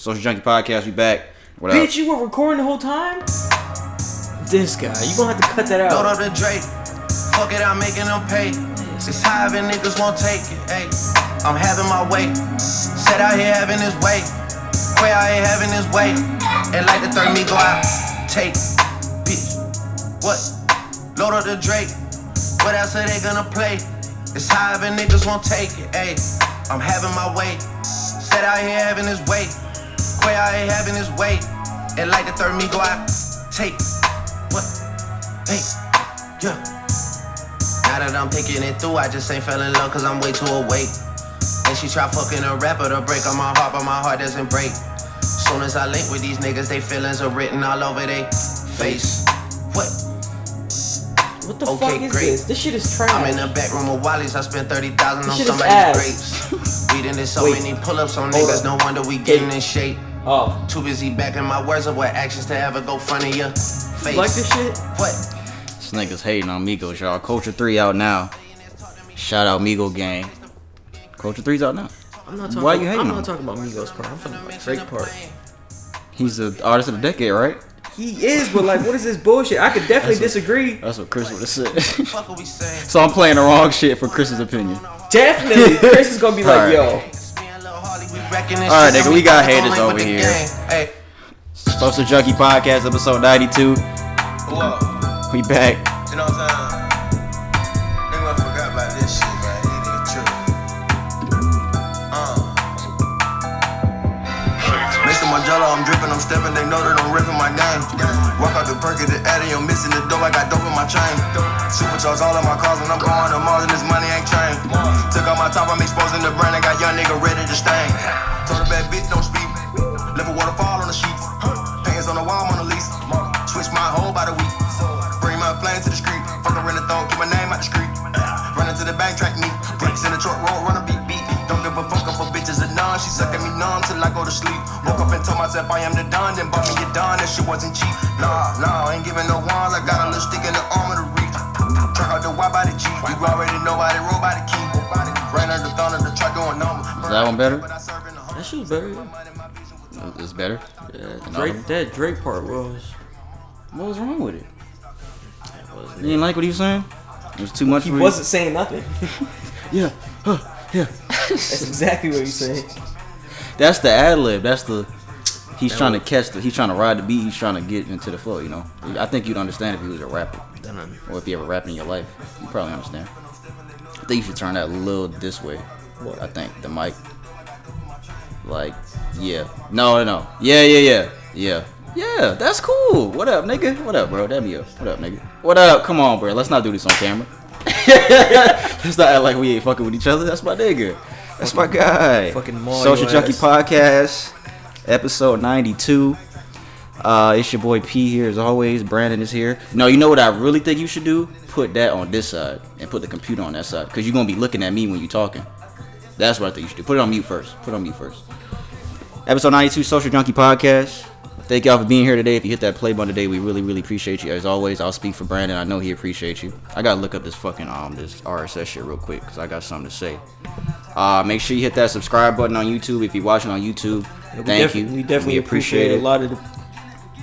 Social Junkie Podcast, we back. What up? Bitch, you were recording the whole time? This guy, you gonna have to cut that out. Load out. up the Drake. Fuck it, I'm making them pay. It's high and niggas won't take it. Hey, I'm having my way. Set out here having his way. Way out here having his way. And like the third me go out. Take. Bitch. What? Load up the Drake. What else are they gonna play? It's high and niggas won't take it. Hey, I'm having my way. Set out here having his way. Quay out here having his way. And like the third me go out. Take. What? Hey. Yeah. Now that I'm thinking it through, I just ain't fell in love cause I'm way too awake. And she try fucking a rapper to break on my heart, but my heart doesn't break. Soon as I link with these niggas, they feelings are written all over they face. What? What the Okay, fuck is great. this? This shit is trash. I'm in the back room of Wally's, I spent 30,000 This on somebody's grapes. We done did so Wait. many pull-ups on Hold niggas, up. no wonder we getting in shape. Oh, Too busy backing my words up with actions to ever go front of your face. you like this shit? What? This niggas hating on Migos, y'all. Culture 3 out now. Shout out Migo Gang. Culture 3's out now. I'm not talking. Why you hating I'm on not him? talking about Migos part. I'm talking about Drake part. He's the artist of the decade, right? He is, but like, what is this bullshit? I could definitely That's disagree. That's what Chris would have said. Fuck what we saying? so I'm playing the wrong shit for Chris's opinion. Definitely, Chris is gonna be like, Alright. yo, Alright, nigga, we got haters over here. Hey, Social Junkie Podcast, episode 92. whoa. We back. You know I'm dripping, I'm stepping, they know that I'm ripping my game. Walk out the perk at the Addy, I'm missing the dough, I got dope in my chain. Supercharged all of my cars when I'm going to Mars and this money ain't chain. Took out my top, I'm exposing the brand, I got young nigga ready to stain. Told a bad bitch don't speak, left a waterfall on the sheets. Pants on the wall, I'm on the lease. Switch my whole by the week. Bring my flame to the street, fuck her in the throat, get my name out the street. Run into the bank, track me. Bricks in the truck, roll, run a beat, beat. Don't give a fuck up for bitches and none. She sucking me numb till I go to sleep. Woke up and told myself I am the done, then bought me a done. That shit wasn't cheap. Nah, nah, ain't giving no wands. I got a little stick in the arm of the reach. Truck out the Y by the G. You already know how they roll by the key. Ran under the thunder, the truck going number. Is that one better? that shit was better. Yeah. It's better. Yeah, Drake, that Drake part was. What was wrong with it? You didn't like what he was saying? It was too much He for you? wasn't saying nothing. Yeah. Huh. Yeah. That's exactly what he's saying. That's the ad lib. That's the. He's trying to catch the. He's trying to ride the beat. He's trying to get into the flow. You know. I think you'd understand if he was a rapper, or if you ever rapped in your life. You probably understand. I think you should turn that a little this way. What? I think the mic. Like, yeah. No, no. Yeah, yeah, yeah, yeah. Yeah, that's cool. What up, nigga? What up, bro? That me up. What up, nigga? What up? Come on, bro. Let's not do this on camera. Let's not act like we ain't fucking with each other. That's my nigga. That's my guy. fucking Social Junkie. Podcast, episode 92. Uh, it's your boy P here as always. Brandon is here. No, you know what I really think you should do? Put that on this side and put the computer on that side because you're gonna be looking at me when you're talking. That's what I think you should do. Put it on mute first. Put it on mute first. Episode 92, Social Junkie Podcast. Thank y'all for being here today. If you hit that play button today, we really, really appreciate you. As always, I'll speak for Brandon. I know he appreciates you. I gotta look up this fucking um this RSS shit real quick because I got something to say. Uh, make sure you hit that subscribe button on YouTube if you're watching on YouTube. We Thank defi- you. We definitely We appreciate, it. a lot of the,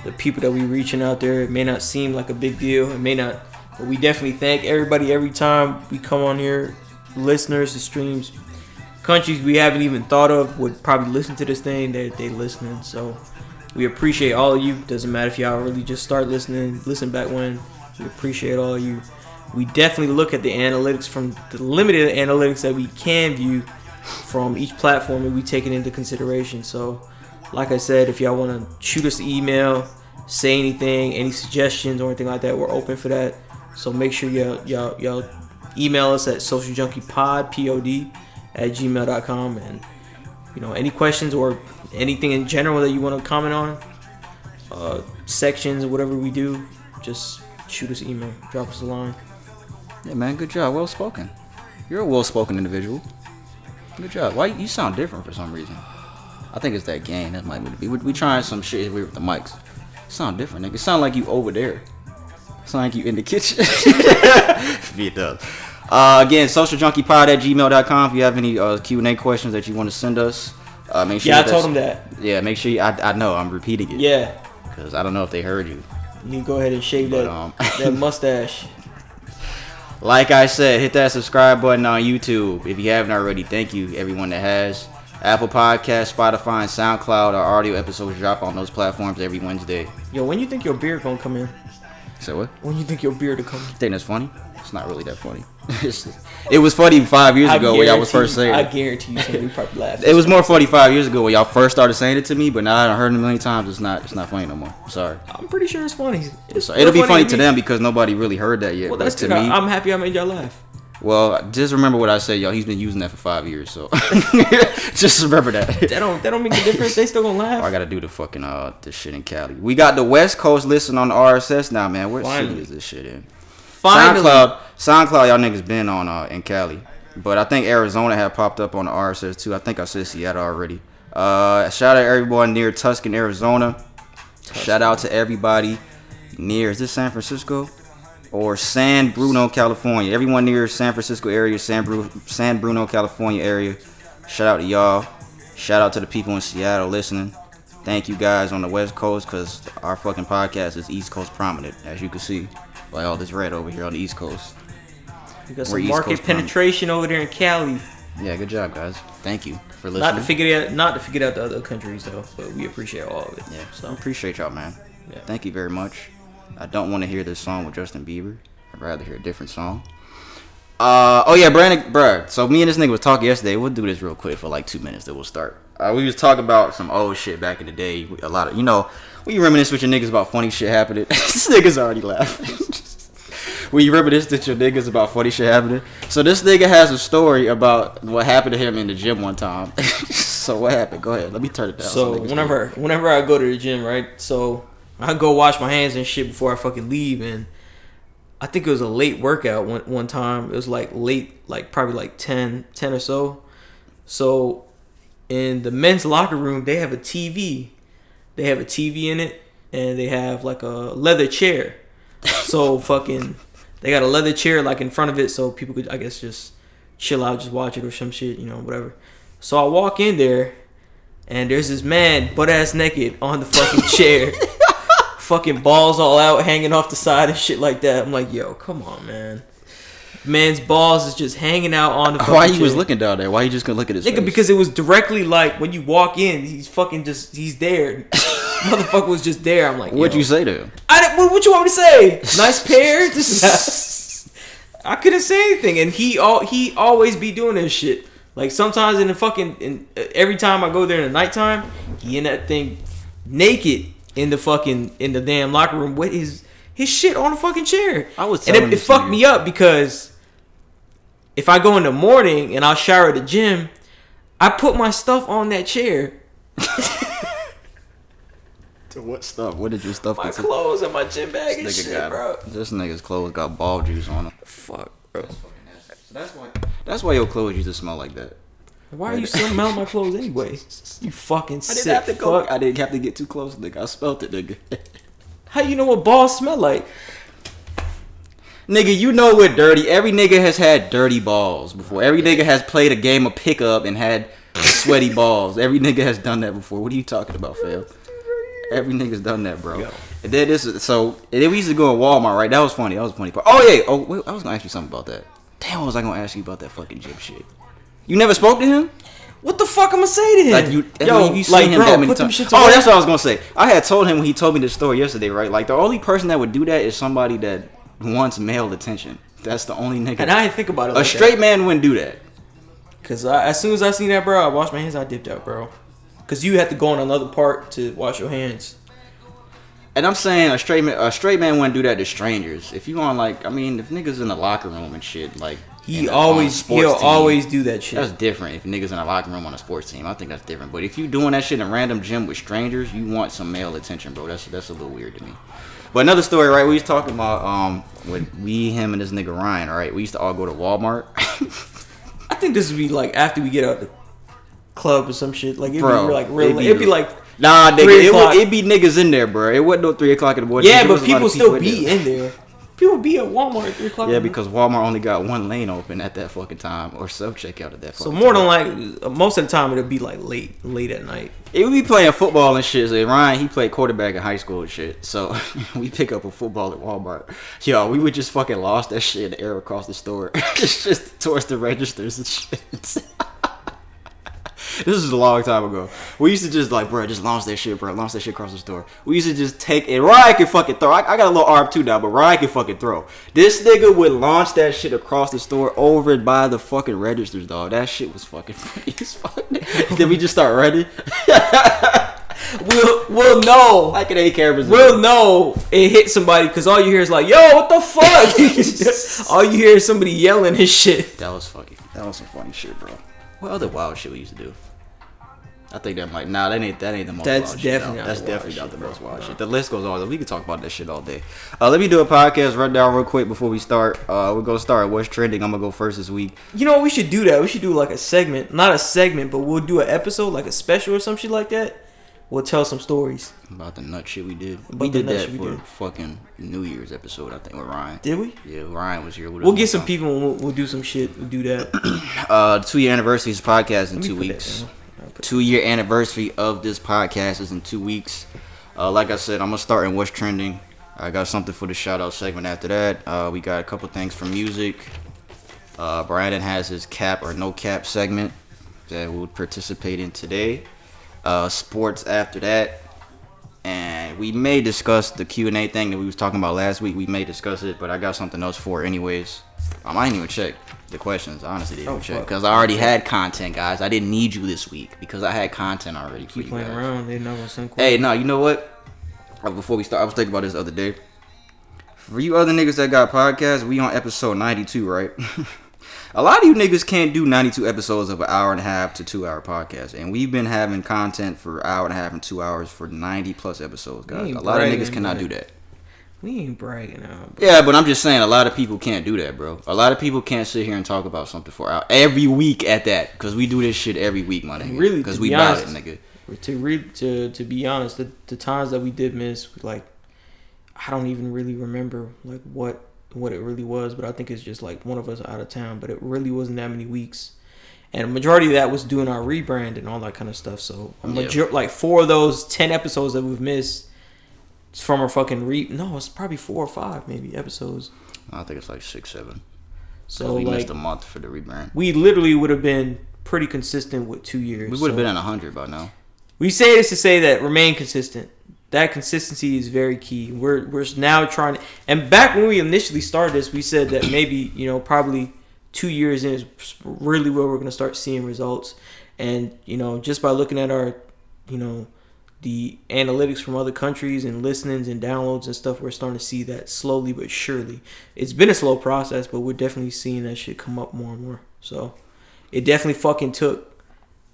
the people that we reaching out there. It may not seem like a big deal. It may not, but we definitely thank everybody every time we come on here. Listeners, the streams, countries we haven't even thought of would probably listen to this thing. They they listening. So we appreciate all of you. Doesn't matter if y'all really just start listening, listen back when. We appreciate all of you. We definitely look at the analytics from the limited analytics that we can view from each platform and we take it into consideration. So, like I said, if y'all want to shoot us an email, say anything, any suggestions or anything like that, we're open for that. So make sure y'all y'all, y'all email us at socialjunkiepod pod at gmail.com and you know any questions or anything in general that you want to comment on, uh, sections or whatever we do, just shoot us an email, drop us a line. Yeah, man, good job. Well spoken. You're a well spoken individual. Good job. Why you sound different for some reason? I think it's that game. That might be. We, we trying some shit here with the mics. sound different, nigga. It sound like you over there. Sound like you in the kitchen. Be it does. Uh, again, socialjunkiepod at gmail.com if you have any uh, Q&A questions that you want to send us. Uh, make sure Yeah, I told him that. Yeah, make sure you, I I know I'm repeating it. Yeah, Because I don't know if they heard you. you go ahead and shave But, that um, that mustache. Like I said, hit that subscribe button on YouTube if you haven't already. Thank you, everyone that has. Apple Podcast, Spotify, and SoundCloud. Our audio episodes drop on those platforms every Wednesday. Yo, when you think your beard gonna come in? Say what? When you think your beard will come in? think that's funny? It's not really that funny. It was funny five years ago when y'all was first saying it I guarantee you somebody probably laughed. It was more funny five years ago when y'all first started saying it to me, but now I've heard it a million times. It's not. It's not funny no more. Sorry. I'm pretty sure it's funny. It's So it'll be funny to me. them because nobody really heard that yet. Well, that's to me, I- I'm happy I made y'all laugh. well, just remember what I said, y'all. He's been using that for five years, so just remember that. That don't that don't make a difference. They still gonna laugh. Oh, I gotta do the fucking uh the shit in Cali. We got the West Coast listing on the RSS now, man. Where Finally. city is this shit in? Finally. SoundCloud, SoundCloud, y'all niggas been on uh in Cali, but I think Arizona had popped up on the RSS too. I think I said Seattle already. Uh, shout out to everyone near Tucson, Arizona. Shout out to everybody near is this San Francisco or San Bruno, California. Everyone near San Francisco area, San Bru- San Bruno, California area. Shout out to y'all. Shout out to the people in Seattle listening. Thank you guys on the West Coast because our fucking podcast is East Coast prominent, as you can see by all this red over here on the East Coast. We got some market penetration over there in Cali. Yeah, good job, guys. Thank you for listening. Not to figure out not to figure out the other countries though, but we appreciate all of it. Yeah, so appreciate y'all, man. Yeah. Thank you very much. I don't want to hear this song with Justin Bieber. I'd rather hear a different song. Uh oh yeah, Brandon, bruh. So me and this nigga was talking yesterday. We'll do this real quick for like two minutes. Then we'll start. Uh, we was talking about some old shit back in the day. A lot of you know, we reminisce with your niggas about funny shit happening. this nigga's already laughing. when you reminisce with your niggas about funny shit happening. So this nigga has a story about what happened to him in the gym one time. so what happened? Go ahead. Let me turn it down. So can- whenever whenever I go to the gym, right? So I go wash my hands and shit before I fucking leave, and I think it was a late workout one one time. It was like late, like probably like 10, 10 or so. So in the men's locker room, they have a TV. They have a TV in it, and they have like a leather chair. So fucking, they got a leather chair like in front of it, so people could, I guess, just chill out, just watch it or some shit, you know, whatever. So I walk in there, and there's this man butt ass naked on the fucking chair, fucking balls all out, hanging off the side and shit like that. I'm like, yo, come on, man. Man's balls is just hanging out on the. Why he was chair. looking down there? Why he just gonna look at his Nigga, face? because it was directly like when you walk in, he's fucking just he's there. Motherfucker was just there. I'm like, What'd yo. you say to him? I didn't, what, what you want me to say? Nice pair. This is- I couldn't say anything, and he all he always be doing this shit. Like sometimes in the fucking in, uh, every time I go there in the nighttime, he in that thing naked in the fucking in the damn locker room with his his shit on the fucking chair. I was and it, it fucked nigga- me up because if I go in the morning and I'll shower at the gym, I put my stuff on that chair. To what stuff? What did your stuff My clothes and my gym bag and shit, got bro. this nigga's clothes got ball juice on them. Fuck, bro. That's why. That's why your clothes used to smell like that. Why are you still smelling my clothes anyway? You fucking I sick didn't have to go. fuck. I didn't have to get too close, nigga. I smelt it, nigga. How you know what balls smell like? Nigga, you know what dirty? Every nigga has had dirty balls before. Every nigga has played a game of pickup and had sweaty balls. Every nigga has done that before. What are you talking about, Phil? Every nigga's done that, bro. Yo. And then this, is- so and then we used to go to Walmart, right? That was funny. That was a funny part. Oh yeah. Oh, wait, I was gonna ask you something about that. Damn, what was I gonna ask you about that fucking gym shit? You never spoke to him? What the fuck am I'm gonna say to him? Like you, Yo, you seen like him bro, that many times. Oh, away. that's what I was gonna say. I had told him when he told me this story yesterday, right? Like the only person that would do that is somebody that wants male attention. That's the only nigga. And I didn't think about it. a Like straight man wouldn't do that. Cause I, as soon as I seen that, bro, I washed my hands. I dipped out, bro. Cause you had to go on another part to wash your hands. And I'm saying a straight man, a straight man wouldn't do that to strangers. If you on like, I mean, if niggas in the locker room and shit, like He uh, always, sports he'll team, always do that shit. That's different. If niggas in a locker room on a sports team, I think that's different. But if you doing that shit in a random gym with strangers, you want some male attention, bro. That's that's a little weird to me. But another story, right? We was talking about um when we, him, and this nigga Ryan, right? We used to all go to Walmart. I think this would be like after we get out the club or some shit. Like it'd Bro, be like real. it'd It'd be- be, like nah, nigga, it would it be niggas in there, bro. It wasn't no three o'clock in the morning. yeah, but lot people still in be there. in there. People be at Walmart at three o'clock. Yeah, because Walmart only got one lane open at that fucking time, or self checkout at that. Fucking So more time. than like most of the time it'll be like late, late at night. It would be playing football and shit. So Ryan, he played quarterback in high school and shit. So we pick up a football at Walmart. Yo, we would just fucking lost that shit in the air across the store. it's just towards the registers and shit. this is a long time ago. We used to just like, bro, just launch that shit, bro. Launch that shit across the store. We used to just take it. Ryan can fucking throw. I, I got a little arm too now, but Ryan can fucking throw. This nigga would launch that shit across the store over and by the fucking registers, dog. That shit was fucking funny as fuck. then we just start running. We'll we'll know. Like it ain't cameras. We'll know it hit somebody because all you hear is like, "Yo, what the fuck?" all you hear is somebody yelling his shit. That was funny. That was some funny shit, bro. What other wild shit we used to do? I think that might. Nah, that ain't that ain't the most. That's definitely That's definitely not the most wild shit. The list goes on. We can talk about this shit all day. Uh, let me do a podcast rundown real quick before we start. Uh, we're gonna start. What's trending? I'm gonna go first this week. You know, what we should do that. We should do like a segment, not a segment, but we'll do an episode, like a special or some shit like that. We'll tell some stories. About the nut shit we did. About we did that we for did. fucking New Year's episode. I think with Ryan. Did we? Yeah, Ryan was here. We'll get some people and we'll, we'll do some shit. We'll do that. Uh, two year anniversary podcast in two weeks. Two year anniversary of this podcast is in two weeks. Uh, like I said, I'm gonna start in what's trending. I got something for the shout out segment after that. Uh, we got a couple things for music. Uh, Brandon has his cap or no cap segment that we'll participate in today. Uh, sports after that, and we may discuss the Q and A thing that we was talking about last week. We may discuss it, but I got something else for it anyways. Um, I didn't even check the questions. I honestly didn't Oh, check because I already had content, guys. I didn't need you this week because I had content already. Keep playing guys. around. They never send Hey, no, you know what? Uh, Before we start, I was thinking about this the other day. For you other niggas that got podcasts, we on episode 92, right? a lot of you niggas can't do 92 episodes of an hour and a half to two hour podcast. And we've been having content for hour and a half and two hours for 90 plus episodes, guys. A lot of niggas cannot do that. We ain't bragging out. Bro. Yeah, but I'm just saying, a lot of people can't do that, bro. A lot of people can't sit here and talk about something for hour every week at that, because we do this shit every week, my nigga. Really, because we be about it, nigga. To read to to be honest, the, the times that we did miss, like I don't even really remember like what what it really was, but I think it's just like one of us out of town. But it really wasn't that many weeks, and a majority of that was doing our rebrand and all that kind of stuff. So a Yeah. major- like four of those ten episodes that we've missed it's from our fucking re. No, it's probably four or five maybe episodes. I think it's like six, seven. So we like missed a month for the rebrand. we literally would have been pretty consistent with two years. We would have So- been at 100 by now. We say this to say that remain consistent. That consistency is very key. We're we're now trying to, and back when we initially started this, we said that maybe you know probably two years in is really where we're gonna start seeing results. And you know just by looking at our, you know, the analytics from other countries and listenings and downloads and stuff, we're starting to see that slowly but surely. It's been a slow process, but we're definitely seeing that shit come up more and more. So it definitely fucking took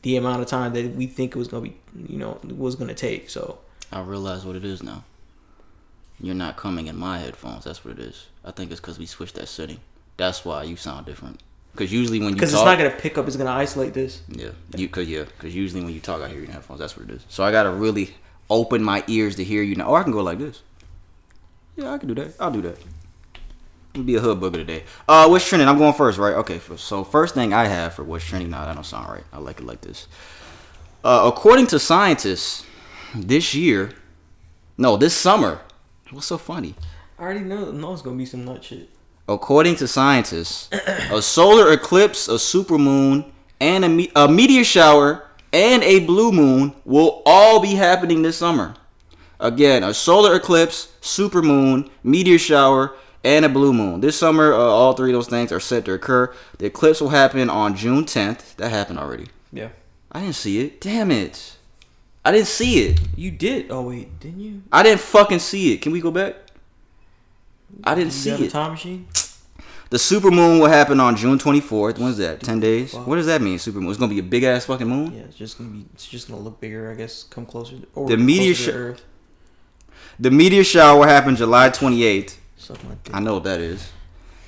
the amount of time that we think it was gonna be, you know, was gonna take. So I realize what it is now. You're not coming in my headphones. That's what it is. I think it's because we switched that setting. That's why you sound different. Because usually when you because it's not gonna pick up, it's gonna isolate this. yeah, you cause yeah, because usually when you talk, I hear you in headphones. That's what it is. So I gotta really open my ears to hear you now. Or I can go like this. Yeah, I can do that. I'll do that. Gonna be a hood booger today. Uh, what's trending? I'm going first, right? Okay. So first thing I have for what's trending. Nah, that don't sound right. I like it like this. Uh, according to scientists, this year, no, this summer. What's so funny? I already know, know it's gonna be some nut shit. According to scientists, a solar eclipse, a supermoon, and a, me- a meteor shower and a blue moon will all be happening this summer. Again, a solar eclipse, supermoon, meteor shower, and a blue moon. This summer, uh, all three of those things are set to occur. The eclipse will happen on June 10th. That happened already. Yeah, I didn't see it. Damn it. I didn't see it. you did. Oh wait, didn't you? I didn't fucking see it. Can we go back? I didn't see it. time machine. The super moon will happen on June 24th. When's that? 10 days? Fuck. What does that mean, super moon? It's going to be a big ass fucking moon? Yeah, it's just gonna be. It's just gonna look bigger, I guess. Come closer. To, or The meteor closer to Earth. The meteor shower will happen July 28th. Something like that. I know what that is.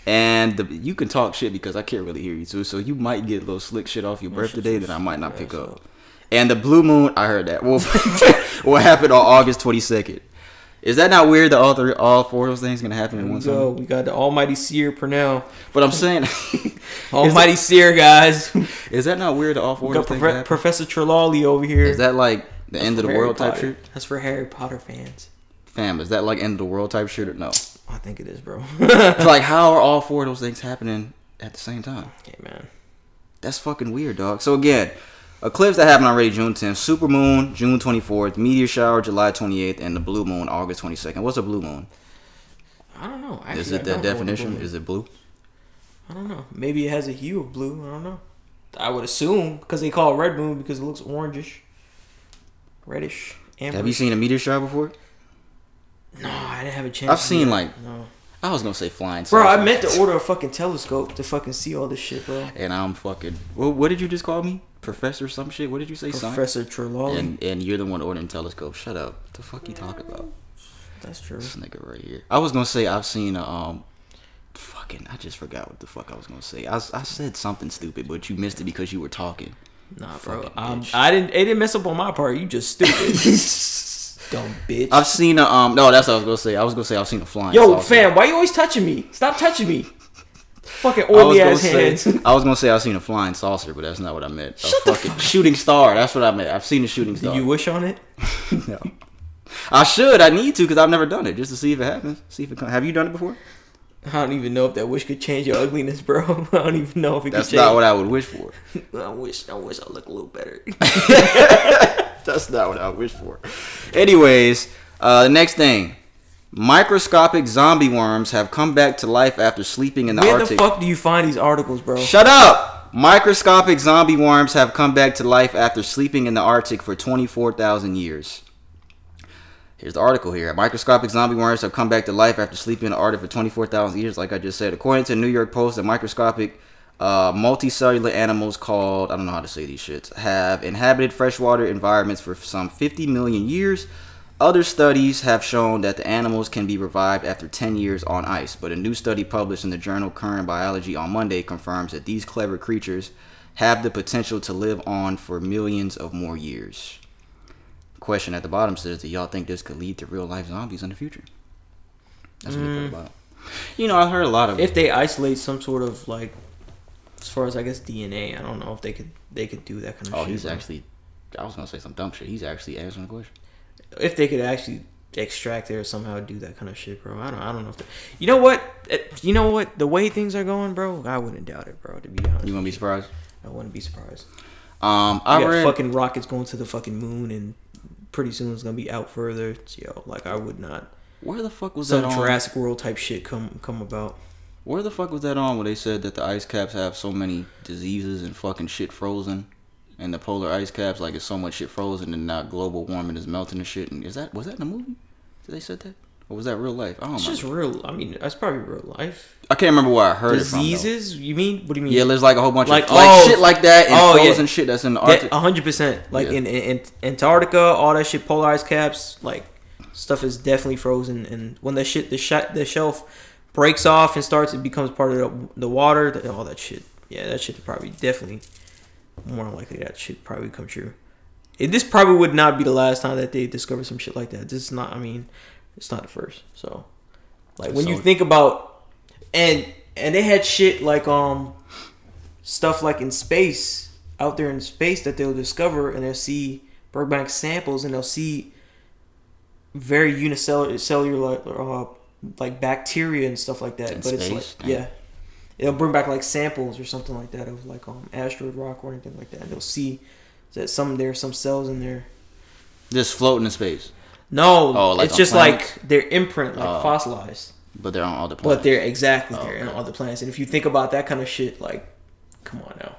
And the, you can talk shit because I can't really hear you too. So you might get a little slick shit off your Yeah, birthday shut that I might not pick up. up. And the blue moon, I heard that, will, will happen on August 22nd. Is that not weird that all three, all four of those things gonna happen in one go. time? We got the Almighty Seer Purnell. But I'm saying, Almighty Seer, guys. is that not weird that all four of those things Professor Trelawney over here. Is that like the end of the Harry world type Potter. shit? That's for Harry Potter fans. Fam, is that like end of the world type shit or no? I think it is, bro. Like how are all four of those things happening at the same time? hey, man. That's fucking weird, dog. So again, eclipse that happened already June 10th, super moon June 24th, meteor shower July 28th, and the blue moon August 22nd. What's a blue moon? I don't know. Actually, Is it that the definition? Is it blue? I don't know. Maybe it has a hue of blue. I don't know. I would assume because they call it red moon because it looks orangish, reddish. Amber. Have you seen a meteor shower before? No, I didn't have a chance. I've seen, like, no. I was gonna say flying. Bro, I meant to order a fucking telescope to fucking see all this shit, bro. And I'm fucking. What did you just call me? Professor some shit? What did you say? Science? Professor Trelawney. And and you're the one ordering telescope. Shut up. What the fuck you talking about? That's true. This nigga right here. I was gonna say I've seen a um. Fucking, I just forgot what the fuck I was gonna say. I, I said something stupid, but you missed it because you were talking. Nah, bro. Um. I didn't. It didn't mess up on my part. You just stupid, dumb bitch. I've seen a um. No, that's what I was gonna say. I was gonna say I've seen a flying. Yo, saucer. fam, why you always touching me? Stop touching me. Fucking oily ass say hands. I was gonna say I've seen a flying saucer, but that's not what I meant. A Shut the fucking fuck- shooting star. That's what I meant. I've seen a shooting star. you wish on it? no. I should. I need to because I've never done it just to see if it happens. See if it comes. Have you done it before? I don't even know if that wish could change your ugliness, bro. I don't even know if it That's could not what I would wish for. I wish. I wish I look a little better. That's not what I wish for. Anyways, uh, the next thing. Microscopic zombie worms have come back to life after sleeping in the Where Arctic. Where the fuck do you find these articles, bro? Shut up! Microscopic zombie worms have come back to life after sleeping in the Arctic for 24,000 years. Here's the article here. Microscopic zombie worms have come back to life after sleeping in the Arctic for 24,000 years, like I just said. According to the New York Post, the microscopic uh, multicellular animals called, I don't know how to say these shits, have inhabited freshwater environments for some 50 million years. Other studies have shown that the animals can be revived after 10 years on ice, but a new study published in the journal Current Biology on Monday confirms that these clever creatures have the potential to live on for millions of more years. Question at the bottom says, Do y'all think this could lead to real life zombies in the future? That's what they put at the bottom. You know, I heard a lot of If they isolate some sort of like, as far as I guess DNA, I don't know if they could they could do that kind of. Oh, shit, he's actually. I was gonna say some dumb shit. He's actually answering the question. If they could actually extract it or somehow do that kind of shit, bro. I don't. I don't know if. They, you know what? Eh, You know what? The way things are going, bro. I wouldn't doubt it, bro. To be honest, You gonna be surprised? I wouldn't be surprised. Um, I read. fucking rockets going to the fucking moon, and pretty soon it's gonna be out further. Yo, like I would not. where the fuck was Some that on? Jurassic World type shit come come about. Where the fuck was that on? Where they said that the ice caps have so many diseases and fucking shit frozen, and the polar ice caps like it's so much shit frozen, and now global warming is melting and shit. And is that was that in the movie? Did they said that? Or was that real life? I don't It's know. just real. I mean, that's probably real life. I can't remember where I heard it from. Diseases? You mean? What do you mean? Yeah, there's like a whole bunch Like, of like oh, shit like that and oh, yeah. frozen shit that's in the Arctic. a hundred percent. Like Yeah. in, in, Antarctica, all that shit, polar ice caps, like stuff is definitely frozen. And when that shit, the shot, the shelf breaks off and starts, it becomes part of the, the water. all that shit. Yeah, that shit probably definitely more likely that should probably come true. It, this probably would not be the last time that they discover some shit like that. This is not. I mean, it's not the first. So, like when you think about and and they had shit like um stuff like in space out there in space that they'll discover and they'll see Burbank samples and they'll see very unicellular cellular uh, like bacteria and stuff like that. In but it's space? like yeah. They'll bring back like samples or something like that of like um asteroid rock or anything like that. And they'll see that some there's some cells in there. Just floating in space, No, Oh, like it's just planets? like their imprint, like Oh. fossilized. but they're on other planets. But they're exactly Oh, they're in okay. other planets. And if you think about that kind of shit, like, come on now.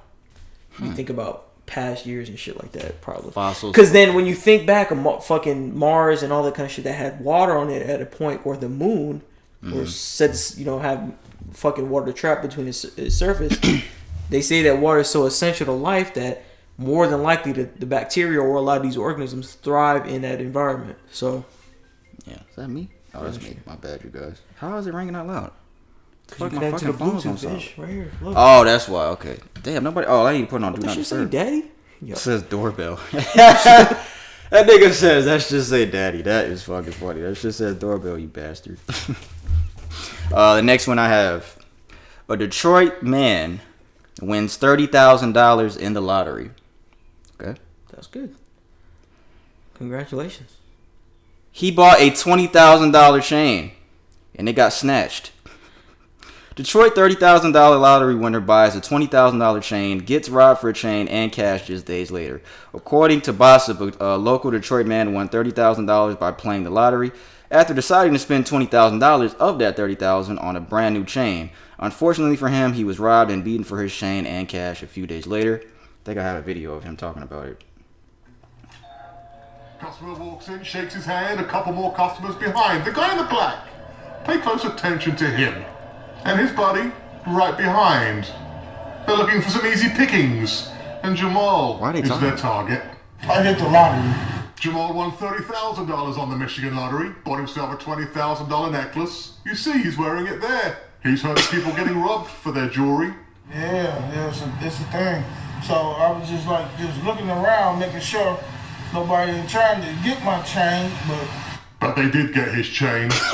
Hmm. You think about past years and shit like that, probably. fossils. Because then when you think back of fucking Mars and all that kind of shit that had water on it at a point, or the moon, Mm-hmm. or said you know have fucking water trapped between its, its surface, they say that water is so essential to life that more than likely the, the bacteria or a lot of these organisms thrive in that environment. So yeah, is that me? Oh, that's me. My bad, you guys. How is it ringing out loud? Fuck, my connect to the fucking phone's on Bluetooth, silent. bitch, right here. Look. Oh, that's why. Okay. Damn, nobody. Oh, I need to put it on do What not that shit say, daddy? Yo. It says doorbell. That nigga says that should say daddy. That is fucking funny. That should says doorbell, you bastard. uh, the next one I have. A Detroit man wins thirty thousand dollars in the lottery. Okay. That's good. Congratulations. He bought a twenty thousand dollar chain and it got snatched. Detroit $30,000 lottery winner buys a $20,000 chain, gets robbed for a chain and cash just days later. According to Bossip, a, a local Detroit man won $30,000 by playing the lottery after deciding to spend $20,000 of that $30,000 on a brand new chain. Unfortunately for him, he was robbed and beaten for his chain and cash a few days later. I think I have a video of him talking about it. Customer walks in, shakes his hand, a couple more customers behind. The guy in the black. Pay close attention to him. And his buddy, right behind. They're looking for some easy pickings. And Jamal Why is their target. I hit the lottery. Jamal won $30,000 on the Michigan lottery, bought himself a $20,000 necklace. You see, he's wearing it there. He's heard of people getting robbed for their jewelry. Yeah, yeah, it's a, it's a thing. So I was just like, just looking around, making sure nobody trying to get my chain, but But they did get his chain.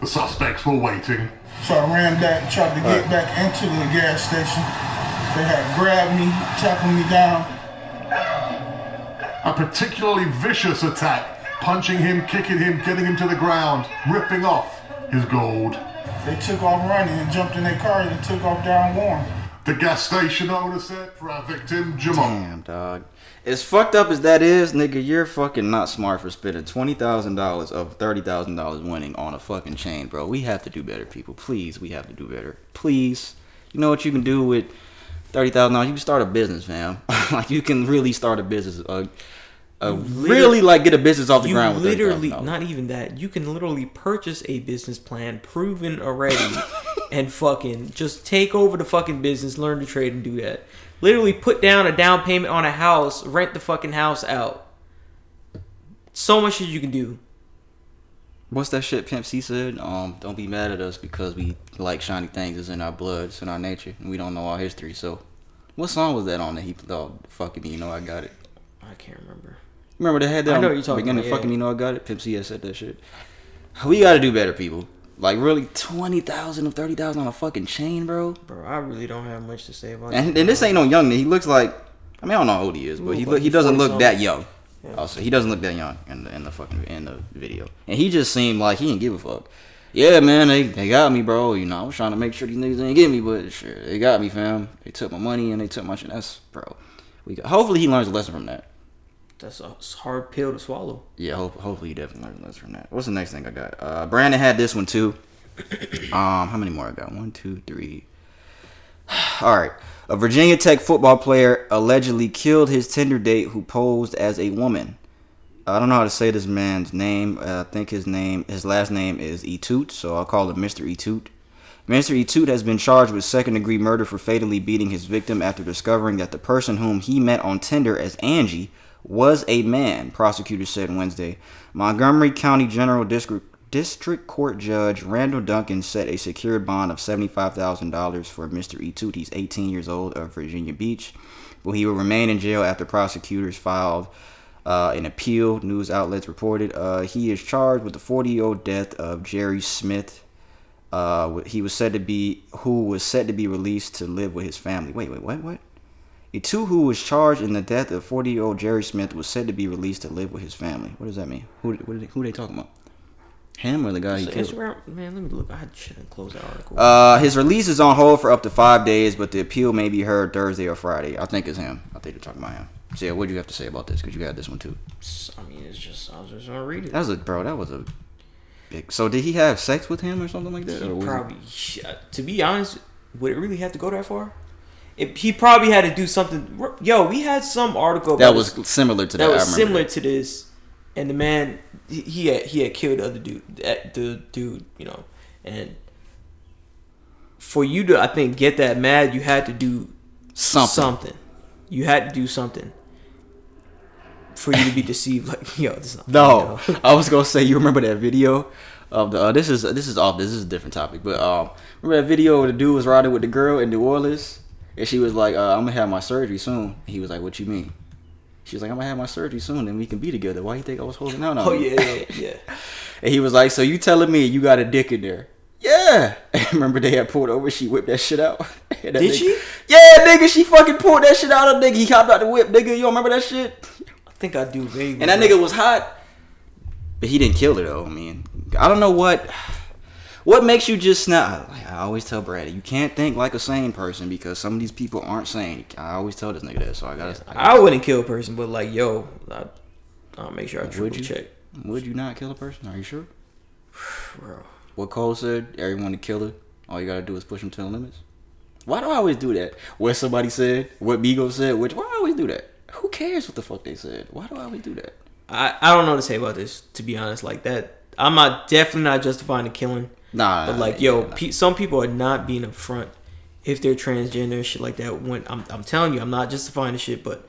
the suspects were waiting. so I ran back and tried to get back into the gas station. They had grabbed me, tackled me down. A particularly vicious attack, punching him, kicking him, getting him to the ground, ripping off his gold. They took off running and jumped in their car and took off down Warren. The gas station owner said for our victim, Jamal. Damn, dog. As fucked up as that is, nigga, you're fucking not smart for spending twenty thousand dollars of thirty thousand dollars winning on a fucking chain, bro. We have to do better, people. Please, we have to do better. Please. You know what you can do with thirty thousand dollars? You can start a business, fam. like you can really start a business. Uh, uh, really like get a business off the You ground with literally, not even that. You can literally purchase a business plan proven already and fucking just take over the fucking business, learn to trade and do that. Literally put down a down payment on a house, rent the fucking house out. So much shit you can do. What's that shit Pimp C said? Um, don't be mad at us because we like shiny things. It's in our blood. It's in our nature. And we don't know our history. So, what song was that on that he thought, fucking me, you know I got it. I can't remember. Remember they had that I know you're talking beginning about, fucking yeah. you know I got it. Pimp C said that shit. We gotta do better, people. Like really twenty thousand or thirty thousand on a fucking chain, bro. Bro, I really don't have much to say about And, and this ain't no young. He looks like I mean I don't know how old he is, but he look, he doesn't 40 look that young. Also, he doesn't look that young in the in the fucking in the video. And he just seemed like he didn't give a fuck. Yeah, man, they, they got me, bro. You know, I was trying to make sure these niggas didn't get me, but sure, they got me, fam. They took my money and they took my shit. That's bro. We got, hopefully he learns a lesson from that. That's a hard pill to swallow. Yeah, hope, hopefully he definitely learns a lesson from that. What's the next thing I got? Uh, Brandon had this one too. Um, how many more I got? One, two, three. All right. A Virginia Tech football player allegedly killed his Tinder date who posed as a woman. I don't know how to say this man's name. Uh, I think his name, his last name is Etute, so I'll call him Mr. Etute. Mr. Etute has been charged with second degree murder for fatally beating his victim after discovering that the person whom he met on Tinder as Angie was a man, prosecutors said Wednesday. Montgomery County General District District Court Judge Randall Duncan set a secured bond of $75,000 for Mr. Etute. He's 18 years old of Virginia Beach. But he will remain in jail after prosecutors filed uh, an appeal, news outlets reported. Uh, he is charged with the 40 year old death of Jerry Smith. Uh, he was said to be, who was said to be released to live with his family. Wait, wait, what, what? Etute, who was charged in the death of 40 year old Jerry Smith, was said to be released to live with his family. What does that mean? Who, what are they, who are they talking about? Him or the guy he killed? Instagram, man, let me look. I shouldn't close that article. Uh, his release is on hold for up to five days, but the appeal may be heard Thursday or Friday. I think it's him. I think they're talking about him. So yeah, what do you have to say about this? Because you got this one too. I mean, it's just I was just gonna read it. That was a bro. That was a big. So did he have sex with him or something like that? He Or was it- probably, to be honest, would it really have to go that far? It, he probably had to do something. Yo, we had some article that was this- similar to that. that was similar that. to this, and the man he- he had he had killed the other dude, the dude, you know, and for you to I think get that mad, you had to do something. something. You had to do something for you to be deceived. Like yo, this is not No, funny, I was gonna say you remember that video of the. Uh, this is this is off. This is a different topic, but um, remember that video where the dude was riding with the girl in New Orleans, and she was like, uh, "I'm gonna have my surgery soon." He was like, "What you mean?" She was like, I'm gonna have my surgery soon, and we can be together. Why you think I was holding out on Oh you?" yeah, yeah, yeah. And he was like, "So you telling me you got a dick in there?" Yeah. Remember they had pulled over. She whipped that shit out. And that Did nigga- she? Yeah, nigga. She fucking pulled that shit out of nigga. He hopped out the whip, nigga. You don't remember that shit? I think I do vaguely. And that nigga was hot, but he didn't kill her though. I mean, I don't know what. What makes you just snap? Like I always tell Brady, you can't think like a sane person because some of these people aren't sane. I always tell this nigga that, so I gotta. I gotta I wouldn't kill a person, but like, yo, I, I'll make sure I triple Would you? check, Would you not kill a person? Are you sure? bro. What Cole said, everyone to kill it. All you gotta do is push them to the limits. Why do I always do that? What somebody said, what Migo said, which why do I always do that? Who cares what the fuck they said? Why do I always do that? I, I don't know what to say about this. To be honest, like that, I'm not definitely not justifying the killing. Nah, But like, yo, pe- some people are not being upfront if they're transgender and shit like that. When I'm, I'm telling you, I'm not justifying the shit, but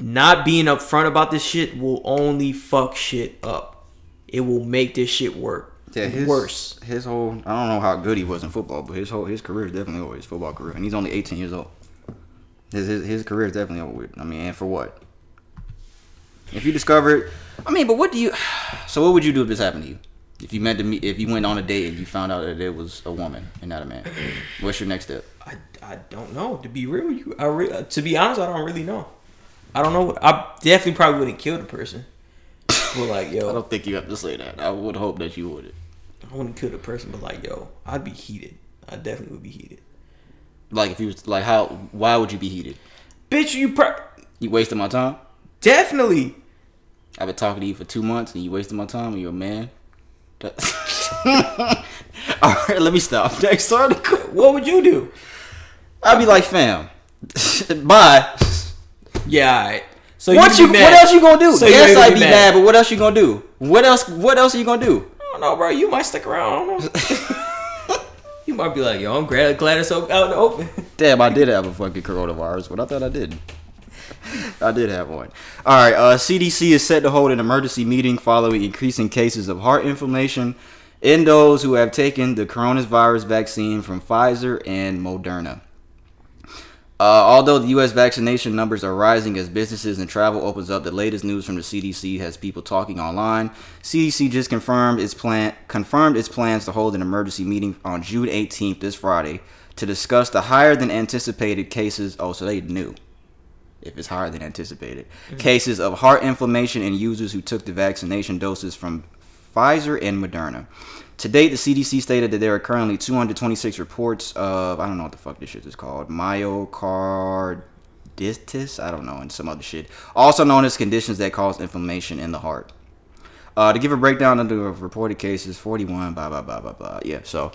not being upfront about this shit will only fuck shit up. It will make this shit work yeah, his, worse. His whole I don't know how good he was in football, but his whole his career is definitely over his football career, and he's only 18 years old. His his, his career is definitely over with. I mean, and for what? If you discover it, I mean, but what do you? So what would you do if this happened to you? If you meant to meet, if you went on a date and you found out that it was a woman and not a man, what's your next step? I, I don't know. To be real with you, I re- uh, to be honest, I don't really know. I don't know. What, I definitely probably wouldn't kill the person. But like, yo, I don't think you have to say that. I would hope that you would. I wouldn't kill the person, but like, yo, I'd be heated. I definitely would be heated. Like if you was like how? Why would you be heated? Bitch, you pro- You wasting my time. definitely. I've been talking to you for two months and you wasting my time and you're a man. All right, let me stop. Next article. What would you do? I'd be like, fam, bye. Yeah. All right. So What you? What else you gonna do? So yes, I'd be mad. mad. but what else you gonna do? What else? What else are you gonna do? I don't know, bro. You might stick around. I don't know. you might be like, yo, I'm glad, glad it's out in the open. Damn, I did have a fucking coronavirus, but I thought I didn't. I did have one. All right, uh, CDC is set to hold an emergency meeting following increasing cases of heart inflammation in those who have taken the coronavirus vaccine from Pfizer and Moderna. Uh, although the U.S. vaccination numbers are rising as businesses and travel opens up, the latest news from the CDC has people talking online. CDC just confirmed its plan confirmed its plans to hold an emergency meeting on June 18th, this Friday, to discuss the higher than anticipated cases. Oh, so they knew if it's higher than anticipated cases of heart inflammation in users who took the vaccination doses from Pfizer and Moderna. To date, the CDC stated that there are currently 226 reports of I don't know what the fuck this shit is called myocarditis. I don't know, and some other shit, also known as conditions that cause inflammation in the heart. Uh, to give a breakdown of the reported cases, 41, blah blah blah blah blah. Yeah, so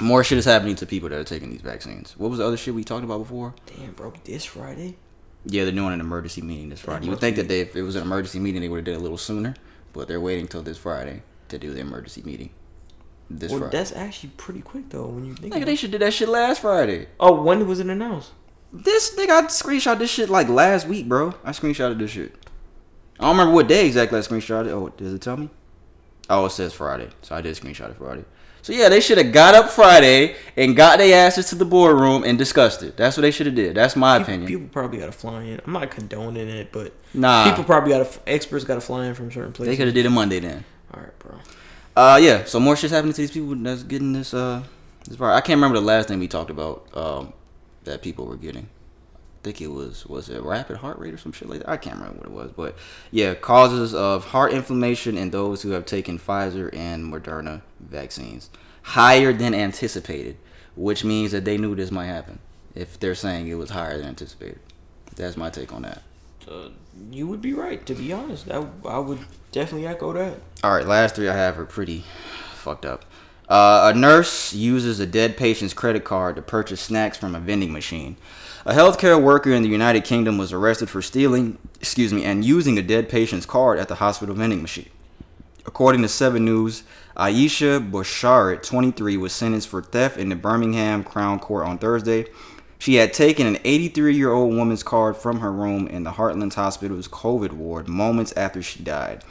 more shit is happening to people that are taking these vaccines. What was the other shit we talked about before? Damn, bro. This Friday. Yeah, they're doing an emergency meeting this Friday. You would think that they, if it was an emergency meeting, they would have did it a little sooner, but they're waiting till this Friday to do the emergency meeting. This Well, Friday. that's actually pretty quick though when you think. About they should do that shit last Friday. Oh, when was it announced? This nigga, I screenshot this shit like last week, bro. I screenshotted this shit. I don't remember what day exactly I screenshotted. Oh, does it tell me? Oh, it says Friday, so I did screenshot it Friday. So yeah, they should have got up Friday and got their asses to the boardroom and discussed it. That's what they should have did. That's my People, opinion. people probably got to fly in. I'm not condoning it, but Nah. people probably got to. Experts got to fly in from certain places. they could have did it Monday then. All right, bro. Uh, yeah. So more shit's happening to these people that's getting this. Uh, this part. I can't remember the last thing we talked about. Um, that people were getting. Think it was was it rapid heart rate or some shit like that. I can't remember what it was, but yeah, causes of heart inflammation in those who have taken Pfizer and Moderna vaccines higher than anticipated, which means that they knew this might happen. If they're saying it was higher than anticipated, that's my take on that. Uh, you would be right. To be honest, I, I would definitely echo that. All right, last three I have are pretty fucked up. Uh, a nurse uses a dead patient's credit card to purchase snacks from a vending machine. A healthcare worker in the United Kingdom was arrested for stealing, excuse me, and using a dead patient's card at the hospital vending machine. According to 7 News, Aisha Bouchard, 23, was sentenced for theft in the Birmingham Crown Court on Thursday. She had taken an 83 year old woman's card from her room in the Heartlands Hospital's COVID ward moments after she died.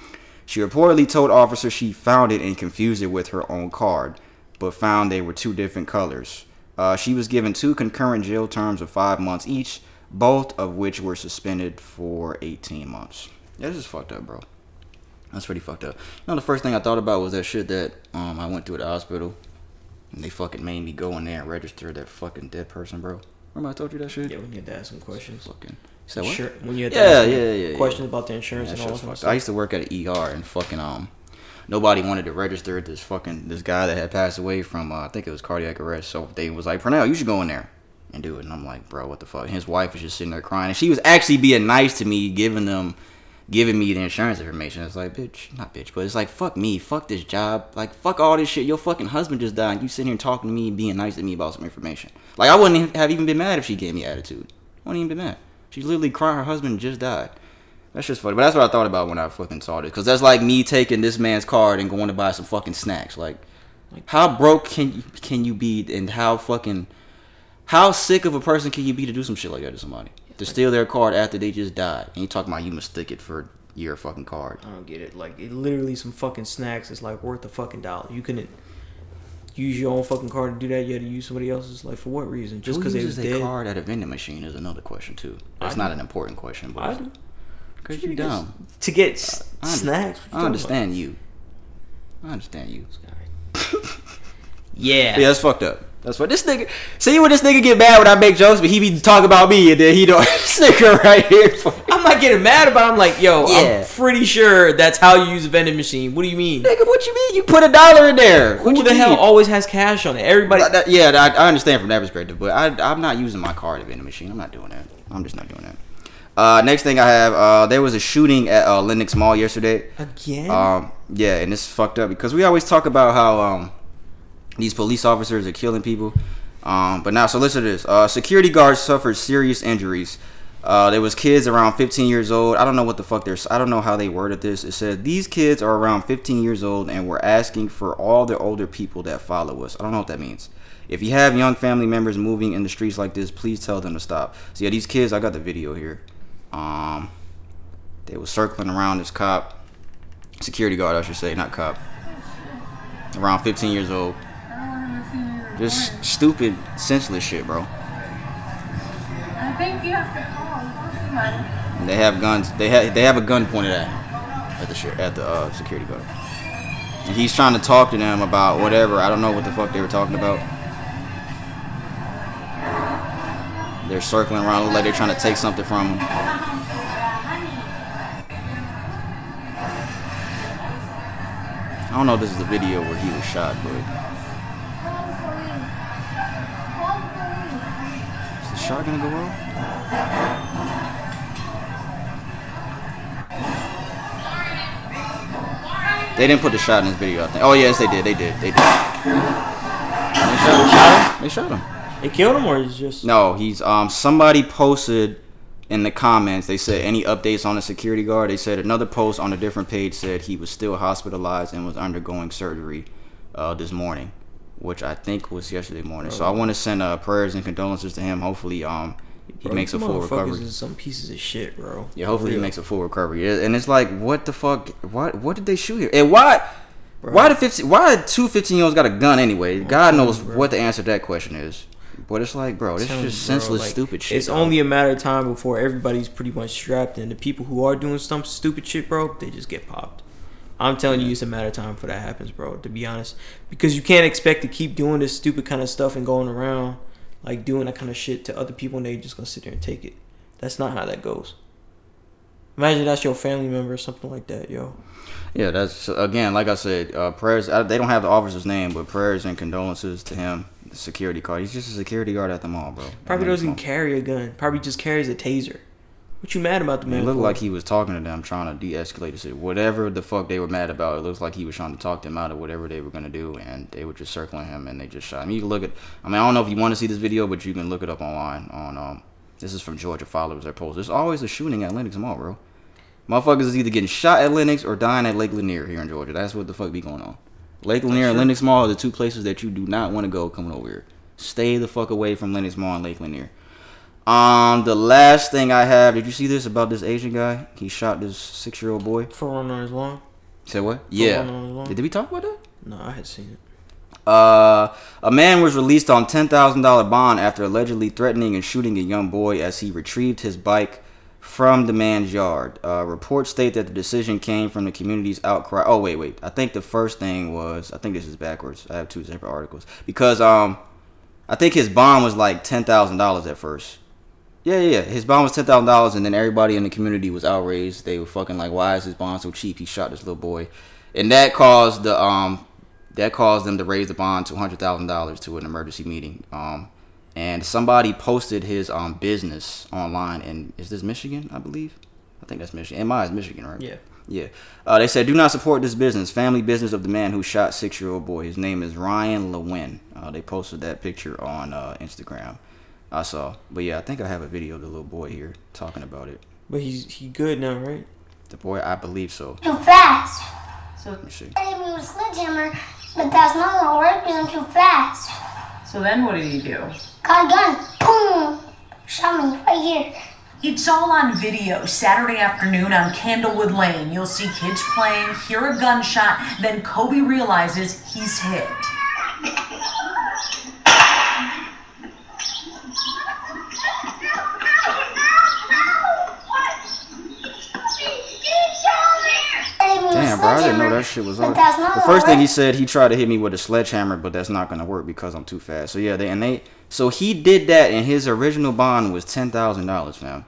She reportedly told officers she found it and confused it with her own card, but found they were two different colors. Uh, she was given two concurrent jail terms of five months each. both of which were suspended for 18 months. Yeah, this is fucked up, bro. That's pretty fucked up. You know, the first thing I thought about was that shit that um I went through at the hospital, and they fucking made me go in there and register that fucking dead person, bro. Remember I told you that shit? Yeah, when you had to ask some questions. Fucking. Said what? Sure, when you had to Yeah, ask yeah, yeah, yeah. questions about the insurance Yeah, and all that kind of fucked. stuff. I used to work at an ER and fucking um, nobody wanted to register this fucking this guy that had passed away from uh, I think it was cardiac arrest. So they was like, Pernell, you should go in there and do it. And I'm like, bro, what the fuck? And his wife was just sitting there crying, and she was actually being nice to me, giving them. Giving me the insurance information. It's like, bitch, not bitch, but it's like, fuck me, fuck this job, like, fuck all this shit. Your fucking husband just died. You sitting here talking to me, being nice to me about some information. Like, I wouldn't have even been mad if she gave me attitude. I wouldn't even be mad. She's literally crying. Her husband just died. That's just funny. But that's what I thought about when I fucking saw this. Because that's like me taking this man's card and going to buy some fucking snacks. Like, how broke can you, can you be and how fucking, how sick of a person can you be to do some shit like that to somebody? To steal their card after they just died. And you talking about you mistake it for your fucking card. I don't get it. Like, it literally some fucking snacks is like worth a fucking dollar. You couldn't use your own fucking card to do that. You had to use somebody else's. Like, for what reason? Just because they was their dead. card at a vending machine is another question too. That's not an important question, but I do. Because you dumb. To get s- I under- snacks. I understand you. I understand you. Yeah. Yeah, that's fucked up. That's what this nigga. See when this nigga get mad when I make jokes, but he be talking about me, and then he don't. this nigga right here. I'm not getting mad about. it. I'm like, yo, Yeah. I'm pretty sure that's how you use a vending machine. What do you mean? Nigga, what you mean? You put a dollar in there. What Who you the hell mean? always has cash on it? Everybody. That- that- yeah, I, I understand from that perspective, but I, I'm not using my card at vending machine. I'm not doing that. I'm just not doing that. Uh, next thing I have, uh, there was a shooting at uh, Lenox Mall yesterday. Again? Um, yeah, and it's fucked up because we always talk about how um, these police officers are killing people. Um, but now, so listen to this. Uh, security guards suffered serious injuries. Uh, there was kids around 15 years old. I don't know what the fuck they're. I don't know how they worded this. It said these kids are around 15 years old and we're asking for all the older people that follow us. I don't know what that means. If you have young family members moving in the streets like this, please tell them to stop. So yeah, these kids. I got the video here. Um, they were circling around this cop security guard, I should say, not cop. Around 15 years old. Just stupid, senseless shit, bro. I think you have to call. They have guns. They have they have a gun pointed at at the at the uh, security guard. And he's trying to talk to them about whatever. I don't know what the fuck they were talking about. They're circling around like they're trying to take something from him. I don't know if this is the video where he was shot, but is the shot gonna go off? They didn't put the shot in this video, I think. Oh yes, they did. They did. They did. They shot him. They shot him. They killed him, or is just No, he's um. Somebody posted in the comments. They said any updates on the security guard. They said another post on a different page said he was still hospitalized and was undergoing surgery uh, this morning, which I think was yesterday morning. So I want to send uh, prayers and condolences to him. Hopefully, um, he Bro, makes a full recovery. Some pieces of shit, bro. Yeah, hopefully he makes a full recovery. Yeah, And it's like, what the fuck? What what did they shoot here? And why? Why the 15? Why two 15 year olds got a gun anyway? God knows bro. what the answer to that question is. But it's like, bro, this is just bro, senseless, like, stupid shit. It's dog. only a matter of time before everybody's pretty much strapped, and the people who are doing some stupid shit, bro, they just get popped. I'm telling you, it's a matter of time for that happens, bro. To be honest, because you can't expect to keep doing this stupid kind of stuff and going around like doing that kind of shit to other people, and they just gonna sit there and take it. That's not how that goes. Imagine that's your family member or something like that, yo. Yeah, that's again, like I said, uh, prayers. I, they don't have the officer's name, but prayers and condolences to him. Security guard. He's just a security guard at the mall, bro. Probably doesn't mall. carry a gun. Probably just carries a taser. What you mad about the man? It looked for? like he was talking to them, trying to de-escalate the situation. Whatever the fuck they were mad about, it looks like he was trying to talk them out of whatever they were gonna do, and they were just circling him, and they just shot him. You can look at. I mean, I don't know if you want to see this video, but you can look it up online. On um, this is from Georgia followers that post. There's always a shooting at Lenox Mall, bro. Motherfuckers is either getting shot at Lenox or dying at Lake Lanier here in Georgia. That's what the fuck be going on. Lake Lanier and Lenox Mall are the two places that you do not want to go coming over here. Stay the fuck away from Lenox Mall and Lake Lanier. Um, the last thing I have, did you see this about this Asian guy? He shot this six year old boy. for one on his lawn. Said what? Yeah. Did we talk about that? No, I had seen it. Uh, a man was released on ten thousand dollar bond after allegedly threatening and shooting a young boy as he retrieved his bike from the man's yard. Uh, reports state that the decision came from the community's outcry. Oh wait, wait. I think the first thing was I think this is backwards. I have two separate articles because um, I think his bond was like ten thousand dollars at first. Yeah, yeah. His bond was ten thousand dollars, and then everybody in the community was outraged. They were fucking like, "Why is his bond so cheap? He shot this little boy," and that caused the um, that caused them to raise the bond to hundred thousand dollars to an emergency meeting. Um, and somebody posted his um business online, and is this Michigan? I believe. I think that's Michigan. MI is Michigan, right? Yeah. Yeah. Uh, they said, do not support this business. Family business of the man who shot six year old boy. His name is Ryan Lewin. Uh, they posted that picture on uh, Instagram. I saw. But yeah, I think I have a video of the little boy here talking about it. But he's he good now, right? The boy, I believe so. too fast. So, Let me see. I hit me with a sledgehammer, but that's not gonna work because I'm too fast. so then what did he do? Got a gun, boom, shot me right here. It's all on video Saturday afternoon on Candlewood Lane. You'll see kids playing, hear a gunshot, then Kobe realizes he's hit. I hit me with a Damn, bro, I didn't know that shit was on. The first thing he said, he tried to hit me with a sledgehammer, but that's not gonna work because I'm too fast. So yeah, they and they so he did that, and his original bond was ten thousand dollars, fam.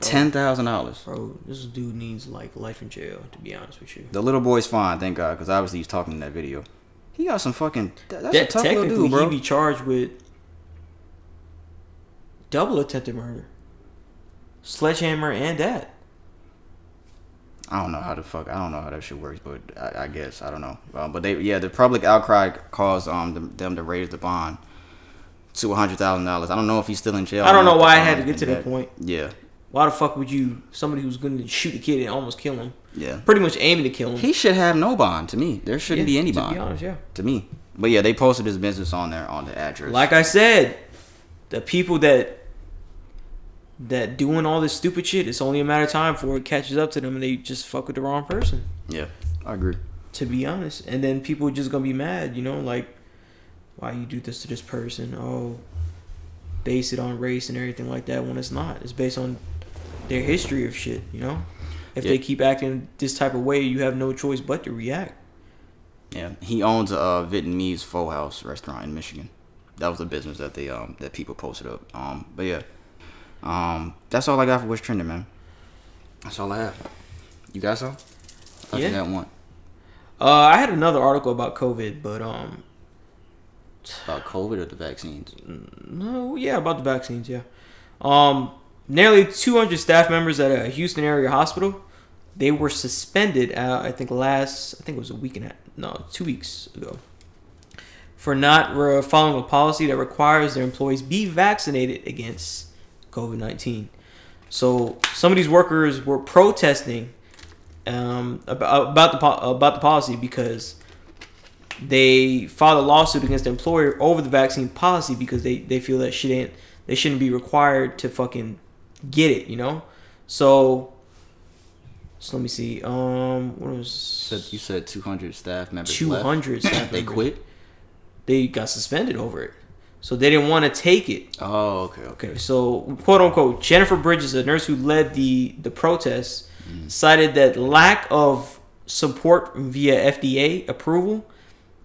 Ten thousand dollars. Bro, this dude needs like life in jail. To be honest with you. The little boy's fine, thank God, because obviously he's talking in that video. He got some fucking. that- That's That a tough little dude, bro. he be charged with double attempted murder, sledgehammer, and that. I don't know how the fuck. I don't know how that shit works, but I, I guess I don't know. Um, but they, yeah, the public outcry caused um them, them to raise the bond to a hundred thousand dollars. I don't know if he's still in jail. I don't know why I had to get to that that- point. Yeah, Why the fuck would you somebody who's going to shoot a kid and almost kill him? yeah. Pretty much aiming to kill him. He should have no bond. To me, there shouldn't Yeah, be any to bond. be honest, yeah. To me, but yeah, they posted his business on there on the address. Like I said, the people that that doing all this stupid shit, it's only a matter of time before it catches up to them and they just fuck with the wrong person. yeah, I agree. To be honest, and then people are just gonna be mad, you know, like why you do this to this person? Oh, base it on race and everything like that when it's not. It's based on their history of shit, you know. If Yeah. they keep acting this type of way, you have no choice but to react. Yeah, he owns a uh, Vietnamese Pho House restaurant in Michigan. That was the business that they um that people posted up. Um, but yeah, um, that's all I got for what's trending, man. That's all I have. You got some? I thought Yeah. you got one Uh, I had another article about COVID, but um, about COVID or the vaccines. No, yeah, about the vaccines, yeah. Um, nearly 200 staff members at a Houston area hospital, they were suspended. Uh, I think last, I think it was a week and a half, no, two weeks ago, for not re- following a policy that requires their employees be vaccinated against COVID 19. So some of these workers were protesting um, about about the about the policy because they filed a lawsuit against the employer over the vaccine policy because they, they feel that shit ain't they shouldn't be required to fucking get it, you know. So, so let me see. Um, what was Said you said 200 staff members. Two hundred hundred? They quit. They got suspended over it, so they didn't want to take it. Oh, okay, okay. Okay, so quote unquote, Jennifer Bridges, a nurse who led the the protests, cited that lack of support via FDA approval,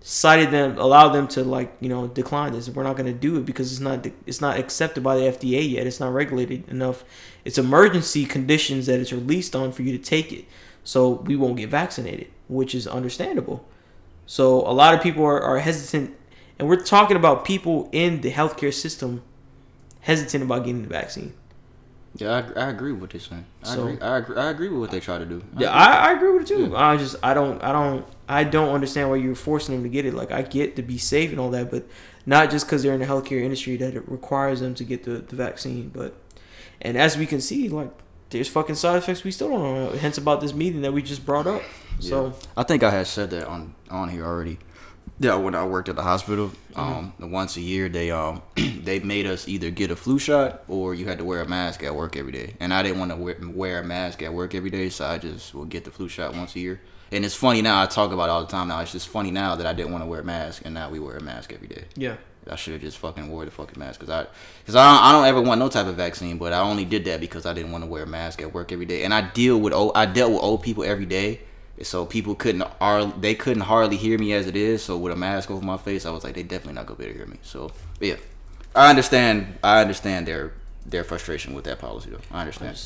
cited them allowed them to like you know decline this. We're not going to do it because it's not it's not accepted by the FDA yet. It's not regulated enough. It's emergency conditions that it's released on for you to take it. So we won't get vaccinated, which is understandable. So a lot of people are, are hesitant, and we're talking about people in the healthcare system hesitant about getting the vaccine. Yeah, I, I agree with what they're saying. I So- agree. I agree. I agree with what they try to do. Yeah, I, I agree with it too. I just I don't I don't I don't understand why you're forcing them to get it. Like I get to be safe and all that, but not just because they're in the healthcare industry that it requires them to get the, the vaccine. But and as we can see, like there's fucking side effects we still don't know. Hence about this meeting that we just brought up. So I think I had said that on on here already. Yeah, when I worked at the hospital, um, once a year they um they made us either get a flu shot or you had to wear a mask at work every day. And I didn't want to wear, wear a mask at work every day, so I just would get the flu shot once a year. And it's funny now. I talk about it all the time now. It's just funny now that I didn't want to wear a mask, and now we wear a mask every day. Yeah. I should have just fucking wore the fucking mask because I, cause I, don't, I don't ever want no type of vaccine, but I only did that because I didn't want to wear a mask at work every day. And I deal with old, I dealt with old people every day, so people couldn't ar- they couldn't hardly hear me as it is. So with a mask over my face, I was like, they definitely not gonna be able to hear me. So yeah, I understand. I understand their their frustration with that policy though. I understand.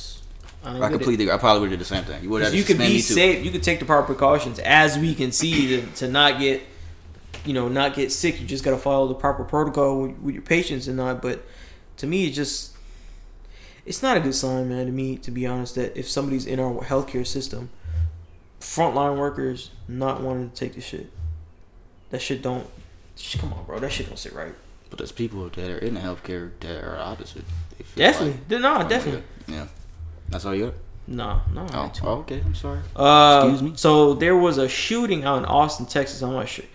I, I completely. I probably would have did the same thing. You would have you could be me too. safe. You could take the proper precautions as we can see to, to not get, you know, not get sick. You just got to follow the proper protocol with, with your patients and not. But to me, it just, it's not a good sign, man. To me, to be honest, that if somebody's in our healthcare system, frontline workers not wanting to take the shit, that shit don't. sh- Come on, bro. That shit don't sit right. But there's people that are in the healthcare that are opposite. Definitely. like- No, definitely. Yeah. That's all you got? No, no. Oh, oh, okay. I'm sorry. Uh, Excuse me? So there was a shooting out in Austin, Texas. I'm not sure.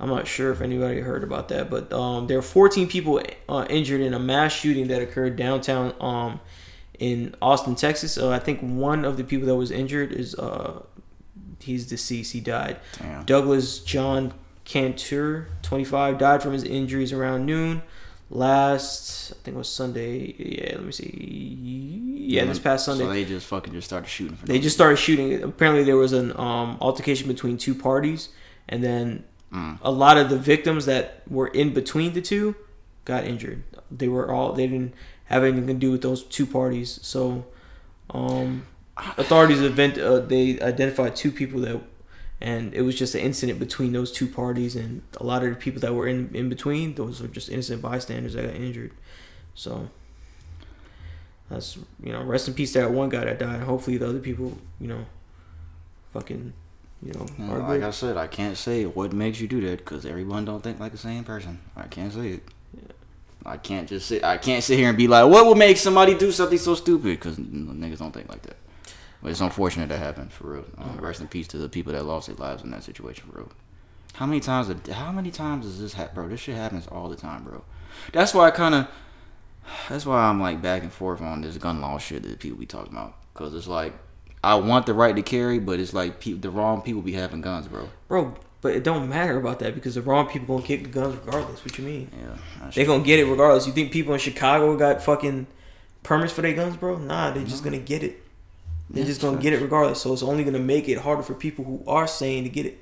I'm not sure if anybody heard about that, but um, there were 14 people uh, injured in a mass shooting that occurred downtown um, in Austin, Texas. Uh, I think one of the people that was injured is uh, he's deceased. He died. Damn. Douglas John Kantor, 25, died from his injuries around noon. Last, I think it was Sunday. Yeah, let me see. Yeah, this past Sunday. So they just fucking just started shooting. For They just started shooting. Apparently, there was an um, altercation between two parties, and then Mm. a lot of the victims that were in between the two got injured. They were all they didn't have anything to do with those two parties. So, um, authorities event uh, they identified two people that, and it was just an incident between those two parties, and a lot of the people that were in in between, those were just innocent bystanders that got injured. So. That's you know, rest in peace to that one guy that died. Hopefully the other people, you know, fucking, you know, Well, like. I said, I can't say what makes you do that because everyone don't think like the same person. I can't say it. I can't just sit. I can't sit here and be like, what would make somebody do something so stupid? Because niggas don't think like that. But it's unfortunate that happened for real. Uh, rest in peace to the people that lost their lives in that situation for real. How many times? a- How many times does this happen, bro? This shit happens all the time, bro. That's why I kind of. That's why I'm like back and forth on this gun law shit that people be talking about. Cause it's like I want the right to carry, but it's like pe- the wrong people be having guns, bro. Bro, but it don't matter about that because the wrong people gonna kick the guns regardless. What you mean? Yeah, They gonna get it regardless. You think people in Chicago got fucking permits for their guns, bro? Nah, they just gonna get it. They're Yeah, just gonna get it regardless. So it's only gonna make it harder for people who are saying to get it.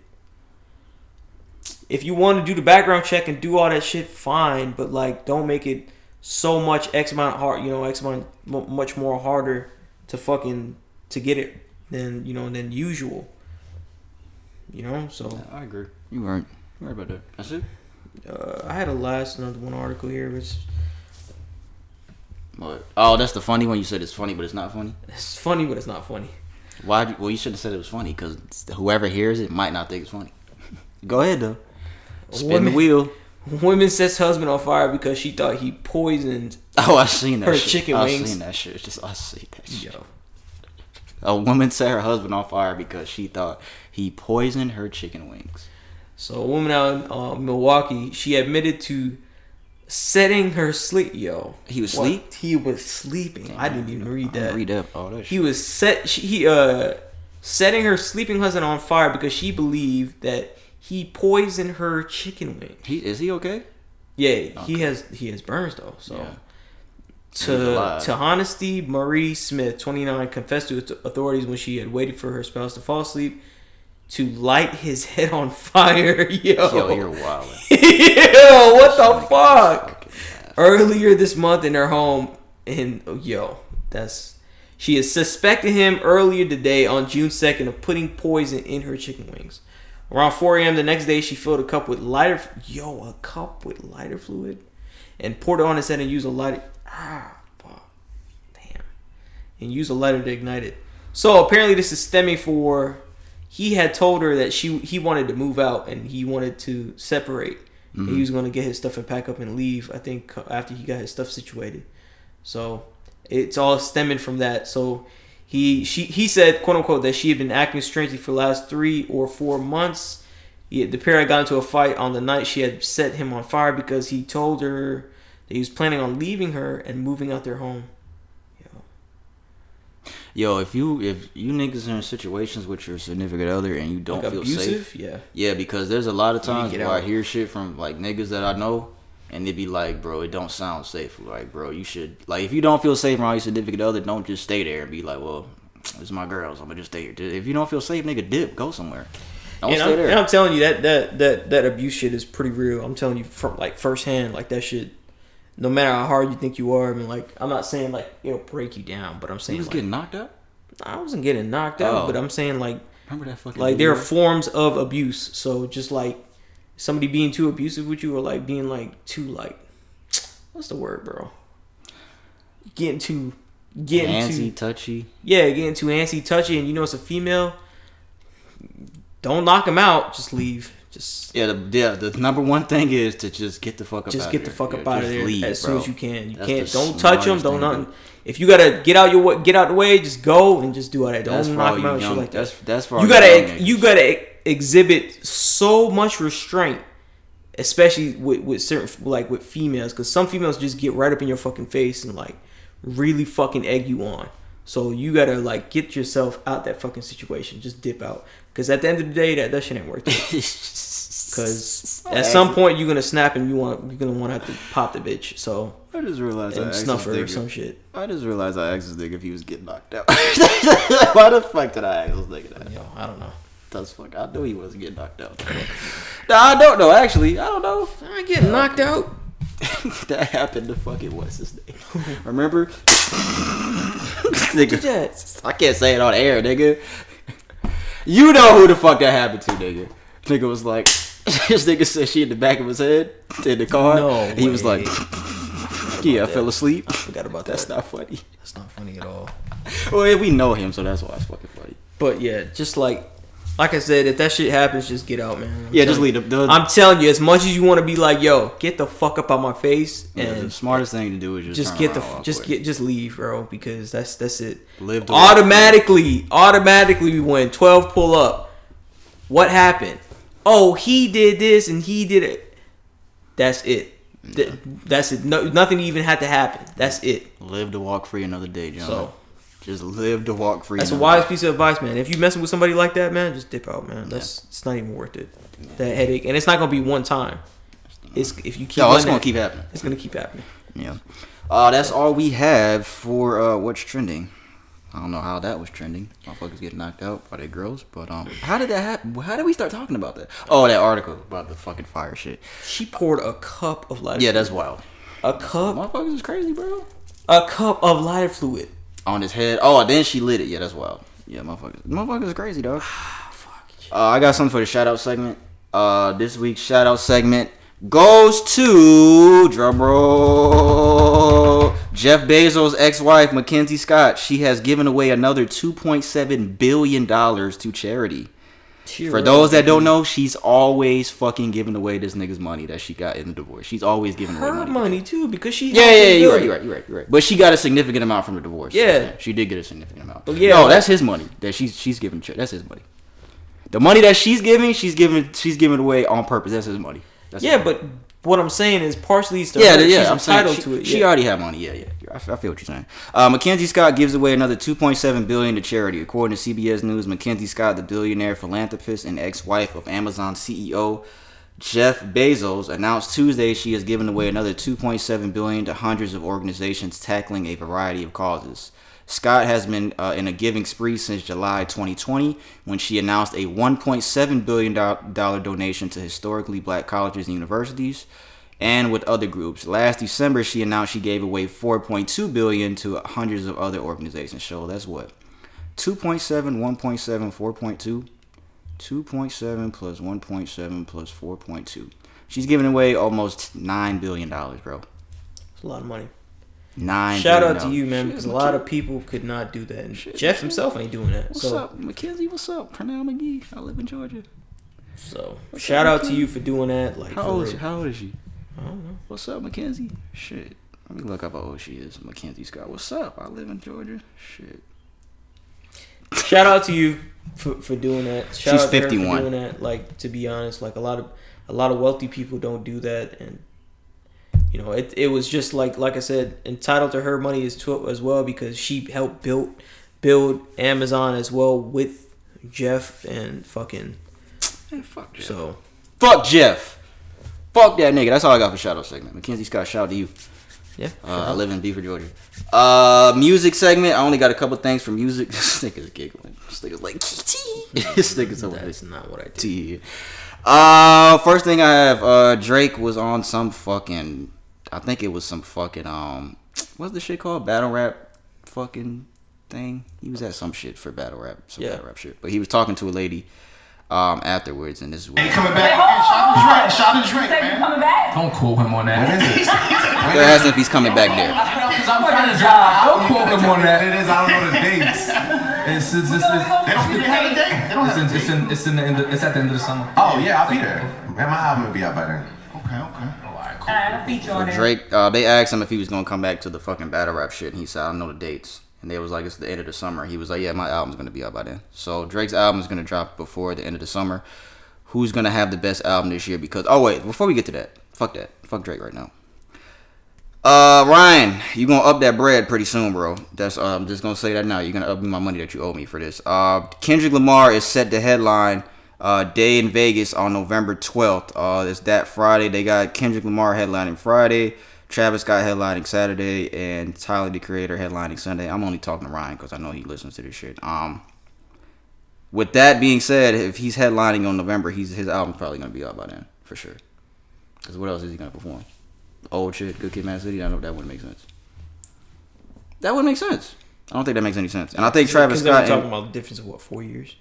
If you want to do the background check and do all that shit, fine. But like, don't make it so much X amount hard. You know, X amount mu- much more harder to fucking to get it than you know than usual. You know, so I agree. You weren't. You right about that. That's it. uh, I had a last another one article here. It's What? Oh, that's the funny one. You said it's funny, but it's not funny. it's funny, but it's not funny. Why? Well, you should have said it was funny because whoever hears it might not think it's funny. Go ahead though. Spin Women- the wheel. Woman sets husband on fire because she thought he poisoned. Oh, I seen that. Her shit. chicken I wings. seen that shit. Just I seen that shit. Yo, A woman set her husband on fire because she thought he poisoned her chicken wings. so a woman out in uh, Milwaukee, she admitted to setting her sleep. Yo, He was What? asleep? He was sleeping. I didn't even read that. Read up Oh, that He shit. was set. She, he uh setting her sleeping husband on fire because she believed that he poisoned her chicken wing. He is he okay? Yeah, he has he has burns though. So Yeah. To to Honesty Marie Smith, 29, confessed to authorities when she had waited for her spouse to fall asleep to light his head on fire. Yo, Yo, you're wild. yo, what the fuck? Earlier this month in her home, and oh, yo, that's she has suspected him earlier today on June 2nd of putting poison in her chicken wings. Around 4 a.m. the next day, she filled a cup with lighter, yo, a cup with lighter fluid, and poured it on his head and used a lighter. Ah, fuck, damn, and used a lighter to ignite it. So apparently, this is stemming for he had told her that she he wanted to move out and he wanted to separate. And He mm-hmm. was going to get his stuff and pack up and leave. I think uh, after he got his stuff situated. So it's all stemming from that. So he she he said quote unquote that she had been acting strangely for the last three or four months. he, the pair had got into a fight on the night she had set him on fire because he told her that he was planning on leaving her and moving out their home. Yo, if you if you niggas are in situations with your significant other and you don't Like feel abusive? safe, Yeah. yeah, because there's a lot of You need to times where I hear shit from like niggas that I know, and they'd be like, bro, it don't sound safe. Like, bro, you should like if you don't feel safe around your significant other, don't just stay there and be like, well, this is my girl, so I'm gonna just stay here. If you don't feel safe, nigga, dip, go somewhere. Don't and, stay I'm, there. and I'm telling you that that that that abuse shit is pretty real. I'm telling you from like firsthand, like that shit. No matter how hard you think you are, I mean, like I'm not saying like it'll break you down, but I'm saying was like, getting knocked out. I wasn't getting knocked out, Oh. but I'm saying like Remember that fucking like there are forms of abuse. So just like somebody being too abusive with you, or like being like too like what's the word, bro? Getting too getting Nancy too touchy. yeah, getting too antsy, touchy, and you know it's a female. Don't knock him out. Just leave. Just Yeah, the yeah, the number one thing is to just get the fuck up. just out get of the there. fuck Yeah, up out of there leave, as soon bro. as you can. You That's can't. Don't touch them. Don't thing nothing. do. If you gotta get out your get out the way, just go and just do all that. Don't That's knock you out. young- Shit like that. that's- that's for you gotta you gotta exhibit so much restraint, especially with with certain like with females, because some females just get right up in your fucking face and like really fucking egg you on. So you gotta like get yourself out that fucking situation. Just dip out, because at the end of the day, that that shit ain't worth it. Because at some point you're gonna snap and you want you're gonna want to have to pop the bitch. So I just realized I and asked snuff this her or some shit. I just realized I asked this nigga if he was getting knocked out. Why the fuck did I ask this nigga that? Yo, I don't know. That's fuck. I knew he wasn't getting knocked out. no, I don't know. Actually, I don't know. I get knocked out. that happened to fucking what's his name? Remember? Nigga. I can't say it on air, nigga. You know who the fuck that happened to, nigga. Nigga was like, this nigga said she in the back of his head in the car. No he was way. like, yeah, I fell asleep. I forgot about That's that. not funny. That's not funny at all. Well, yeah, we know him, so that's why it's fucking funny. But yeah, just like like I said, if that shit happens, just get out, man. I'm Yeah, just leave the- I'm telling you, as much as you want to be like, yo, get the fuck up out my face, Yeah, the and smartest thing to do is just, just get the just quick. get just leave, bro, because that's that's it. Live the automatically, automatically, when twelve pull up, what happened? Oh, he did this and he did it. That's it. Th- That's it. No, nothing even had to happen. That's it. live to walk free another day, John. So just live to walk free. that's a wise piece of advice, man. If you messing with somebody like that, man, just dip out, man. That's it's not even worth it. That headache, and it's not gonna be one time. It's if you keep. No, it's gonna that- keep happening. It's gonna keep happening. Yeah. Uh, that's all we have for uh, what's trending. I don't know how that was trending. Motherfuckers getting knocked out by their girls, but um, how did that happen? How did we start talking about that? Oh, that article about the fucking fire shit. She poured a cup of lighter. Yeah, that's wild. a cup. Motherfuckers is crazy, bro. A cup of lighter fluid. On his head. Oh, then she lit it. Yeah, that's wild. Yeah, motherfuckers. Motherfuckers is crazy, dog. Uh, I got something for the shout out segment. Uh, this week's shout out segment goes to drum roll. Jeff Bezos' ex-wife Mackenzie Scott. She has given away another 2.7 billion dollars to charity. For those that don't know, she's always fucking giving away this nigga's money that she got in the divorce. She's always giving away her money. money too, because she. Yeah, yeah, yeah, you're right, you're right, you're right, you're right. But she got a significant amount from the divorce. Yeah. she did get a significant amount. But yeah, no, that's his money that she's she's giving. That's his money. The money that she's giving, she's giving, she's giving away on purpose. That's his money. That's Yeah, his money. but what I'm saying is partially to yeah, her. yeah, She's I'm saying entitled she, to it. she yeah. already had money. Yeah, yeah. I, feel what you're saying. Uh, Mackenzie Scott gives away another 2.7 billion to charity, according to CBS News. Mackenzie Scott, the billionaire philanthropist and ex-wife of Amazon CEO Jeff Bezos, announced Tuesday she has given away another 2.7 billion to hundreds of organizations tackling a variety of causes. Scott has been uh, in a giving spree since July 2020 when she announced a 1.7 billion dollar donation to historically black colleges and universities and with other groups. Last December, she announced she gave away 4.2 billion to hundreds of other organizations. So that's what 2.7, 1.7, 4.2. 2.7 plus 1.7 plus 4.2. She's giving away almost nine billion dollars, bro. It's a lot of money. Nine. Shout out to you, man, because a lot of people could not do that. And Shit, Jeff himself ain't doing that. What's so, up, Mackenzie? What's up? Pernell McGee. I live in Georgia. so What's shout up, out to you for doing that. Like, How old is. How old is she? I don't know. What's up, Mackenzie? Shit. Let me look up how old she is. Mackenzie Scott. What's up? I live in Georgia. Shit. Shout out to you for, for doing that. Shout She's out to her 51. For doing that. Like to be honest, like a lot of a lot of wealthy people don't do that, and you know it. It was just like like I said, entitled to her money as to as well because she helped build build Amazon as well with Jeff and fucking. fuck Jeff. So Fuck Jeff. Fuck that nigga. That's all I got for shout out segment. Mackenzie Scott, shout out to you. yeah, Uh, I live in Beaver, Georgia. Uh, music segment. I only got a couple things for music. this nigga's giggling. This nigga's like, this nigga's over that's not what I did. T. Uh, first thing I have, uh, Drake was on some fucking, I think it was some fucking, um, what's the shit called? Battle rap fucking thing. He was at some shit for battle rap, some Yeah. battle rap shit. But he was talking to a lady, um, afterwards, and this is what. He coming back again. Shout out to Drake. Shout out to Drake, Say you man. coming back? Don't quote him on that. They're asking if he's coming back there. I'm trying to drop. Don't quote him on that. It is. I don't know the dates. It's, it's, it's, it's, They don't really have a date. They don't it's, have in, a it's, in, it's, in the, end of- it's at the end of the summer. Oh yeah, I'll be there. Man, my album will be out by then. Okay, okay. I have a feature on So. Drake, uh, they asked him if he was gonna come back to the fucking battle rap shit, and he said, "I don't know the dates." And they was like, "It's the end of the summer." He was like, "Yeah, my album's gonna be out by then." So Drake's album is gonna drop before the end of the summer. Who's gonna have the best album this year? Because oh wait, before we get to that, fuck that, fuck Drake right now. Uh, Ryan, you gonna up that bread pretty soon, bro. That's uh, I'm just gonna say that now. You're gonna up my money that you owe me for this. Uh, Kendrick Lamar is set to headline uh Day N Vegas on November 12th. Uh, it's that Friday. They got Kendrick Lamar headlining Friday, Travis Scott headlining Saturday, and Tyler the Creator headlining Sunday. I'm only talking to Ryan because I know he listens to this shit. Um, with that being said, if he's headlining on November, he's his album's probably gonna be out by then for sure. Cause what else is he gonna perform? Old shit, Good Kid, Mad City. I don't know that wouldn't make sense. That wouldn't make sense. I don't think that makes any sense. And I think Travis Scott. talking and- about the difference of what four years.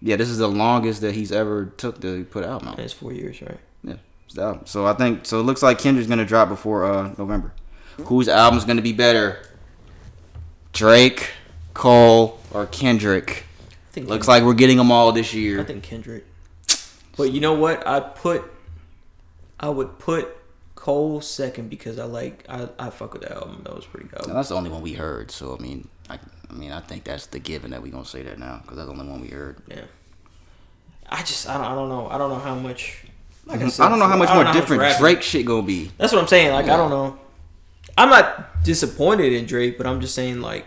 yeah, this is the longest that he's ever took to put out. And it's four years, right? Yeah, album. So I think so. It looks like Kendrick's gonna drop before uh, November. Whose album's gonna be better? Drake, Cole, or Kendrick? I think Looks like we're getting them all this year. I think Kendrick. But you know what? I put I would put Cole second because I like I, I fuck with that album. That was pretty good. Now, that's the only one we heard. So I mean, I, I mean, I think that's the given that we gonna say that now because that's the only one we heard. Yeah. I just I don't, I don't know. I don't know how much like mhm. I don't know how much more different Drake shit gonna be. That's what I'm saying. Like Yeah. I don't know. I'm not disappointed in Drake, but I'm just saying like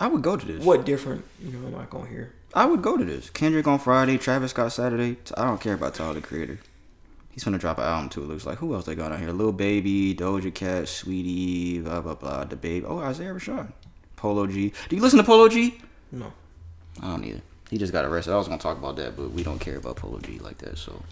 I would go to this. what different, you know, am I gonna hear? I would go to this. Kendrick on Friday, Travis Scott Saturday. I don't care about Tyler the Creator. He's gonna drop an album too. It looks like who else they got on here? Lil Baby, Doja Cat, Saweetie, blah blah blah. The Baby. Oh, Isaiah Rashad, Polo G. Do you listen to Polo G? No. I don't either. He just got arrested. I was gonna talk about that, but we don't care about Polo G like that. So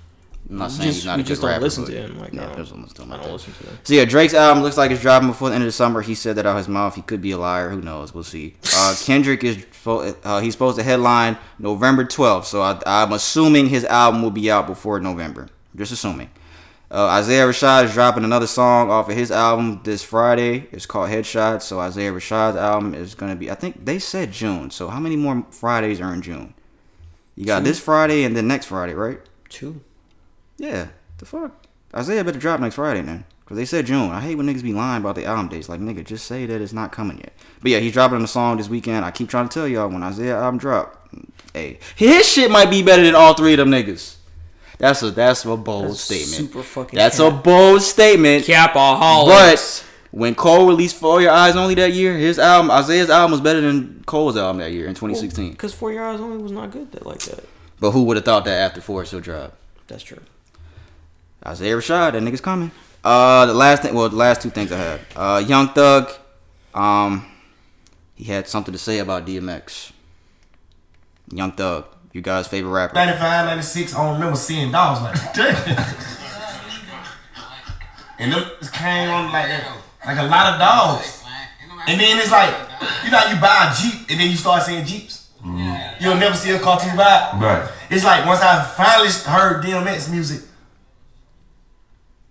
I'm not We saying just- he's not we a good just don't listen to him, like, don't- just don't listen to him I don't that. listen to them. So yeah, Drake's album looks like it's dropping before the end of the summer. He said that out his mouth. He could be a liar. Who knows? We'll see. Uh, Kendrick is uh, he's supposed to headline November 12th. So I, I'm assuming his album will be out before November. Just assuming. Uh, Isaiah Rashad is dropping another song off of his album this Friday. It's called Headshot. So Isaiah Rashad's album is gonna be. I think they said June. So how many more Fridays are in June? You got Two. this Friday and then next Friday, right? Two. Yeah, the fuck. Isaiah better drop next Friday then. Cause they said June. I hate when niggas be lying about the album dates. Like nigga, just say that it's not coming yet. But yeah, he's dropping a song this weekend. I keep trying to tell y'all when Isaiah album drop, hey, his shit might be better than all three of them niggas. That's a that's a bold That's statement. super fucking That's cap. a bold statement. Capaholics. But when Cole released For Your Eyes Only that year, his album Isaiah's album was better than Cole's album that year in 2016. Because Four Your Eyes Only was not good that like that. But who would have thought that after four still dropped? That's true. Isaiah Rashad, that nigga's coming. Uh, the last thing, well, the last two things I had. Uh, Young Thug, um, he had something to say about DMX. Young Thug, you guys' favorite rapper. 95, 96, I don't remember seeing dogs like that. and them just came on like like a lot of dogs. And then it's like, you know, how you buy a Jeep and then you start seeing Jeeps. Mm-hmm. You'll never see a cartoon vibe. Right. It's like once I finally heard DMX music,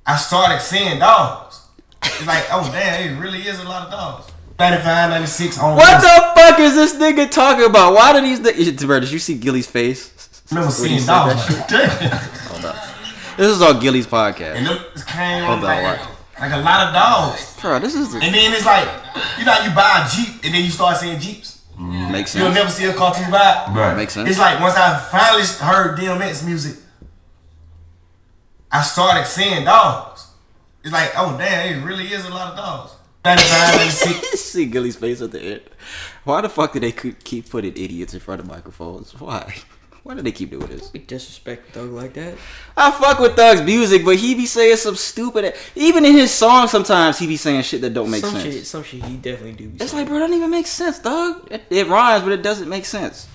I started seeing dogs. It's like, oh damn, it really is a lot of dogs. 95, 96, I What the fuck is this nigga talking about? Why do these niggas, bro, did you see Gillie's face? remember When seeing dogs that like. Hold up. This is on Gillie's podcast. And them just came Hold on on, like, like a lot of dogs. Bro, this is. And then it's like, you know, how you buy a Jeep and then you start seeing Jeeps. You'll Makes You'll never see a cartoon vibe. Right. Makes sense. It's like once I finally heard DMX music, I started seeing dogs. It's like, oh damn, it really is a lot of dogs. 95, 96. See Gillie's face at the end. Why the fuck do they keep keep putting idiots in front of microphones? Why? Why do they keep doing this? Be disrespect Thug like that. I fuck with Thug's music, but he be saying some stupid. Even in his songs, sometimes he be saying shit that don't make some sense. shit, some shit he definitely do. Be It's saying. like, bro, that don't even make sense, dog. It, it rhymes, but it doesn't make sense.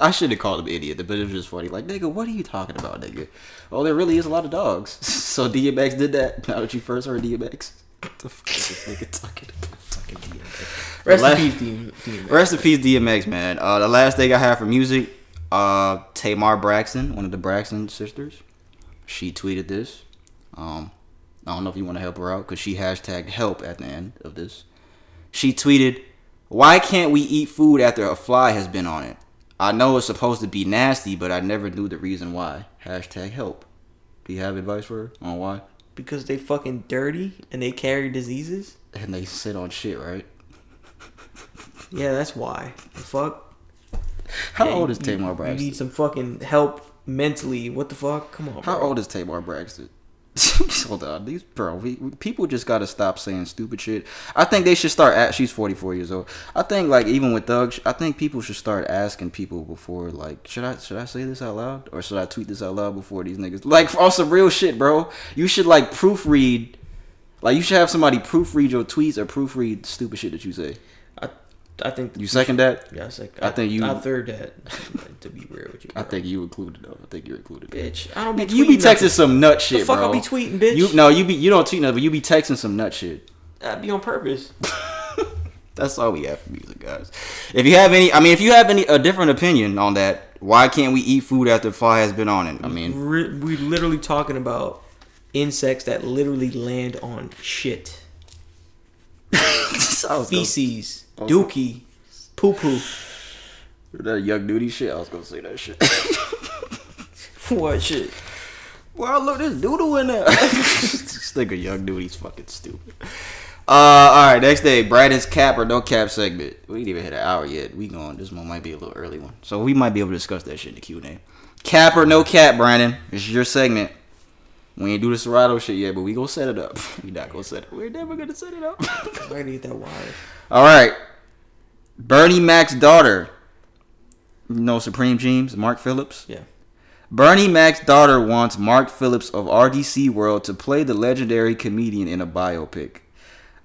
I should have called him idiot, but it was just funny. Like, nigga, what are you talking about, nigga? Oh, there really is a lot of dogs. so DMX did that. Now that you first heard DMX, what the fuck is this nigga talking about? fucking DMX. Rest La- in peace, DM, DMX. Rest in peace, DMX, man. Uh, the last thing I have for music, uh, Tamar Braxton, one of the Braxton sisters, she tweeted this. Um, I don't know if you want to help her out because she hashtagged help at the end of this. She tweeted, "Why can't we eat food after a fly has been on it? I know it's supposed to be nasty, but I never knew the reason why." Hashtag help. Do you have advice for her on why? Because they fucking dirty and they carry diseases. And they sit on shit, right? Yeah, that's why. The fuck. How Yeah, old is you- Tamar You Braxton? need some fucking help mentally. What the fuck? Come on. How bro. old is Tamar Braxton? Hold on, these bro, we, people just gotta stop saying stupid shit. I think they should start. At, she's forty four years old. I think like even with Thug, I think people should start asking people before like, should I should I say this out loud or should I tweet this out loud before these niggas like on some real shit, bro? You should like proofread. Like you should have somebody proofread your tweets or proofread stupid shit that you say. I, I think You second that? Yeah, I second. I think you- I third that. to be real with you, I think you included though. I think you're included. bitch. I don't be. You be texting nothing. some nut shit, The fuck bro. I be tweeting, bitch. You no, you be you don't tweet nothing, but you be texting some nut shit. That be on purpose. That's all we have for music, guys. If you have any, I mean, if you have any a different opinion on that, why can't we eat food after fly has been on it? I mean, Re- we literally talking about insects that literally land on shit, feces, dookie, poo poo. that young duty shit. I was gonna say that shit. What shit? well, look, this doodle in there. this nigga young duty's fucking stupid. Uh, all right, next day, Brandon's cap or no cap segment. We ain't even hit an hour yet. We going. This one might be a little early one, so we might be able to discuss that shit in the Q and A. Cap or no cap, Brandon? It's your segment. We ain't do the Serato shit yet, but we gonna set it up. We not gonna set it. We're never gonna set it up. I get that wire. All right. Bernie Mac's daughter. You know Supreme James, Mark Phillips? Yeah. Bernie Mac's daughter wants Mark Phillips of RDC World to play the legendary comedian in a biopic.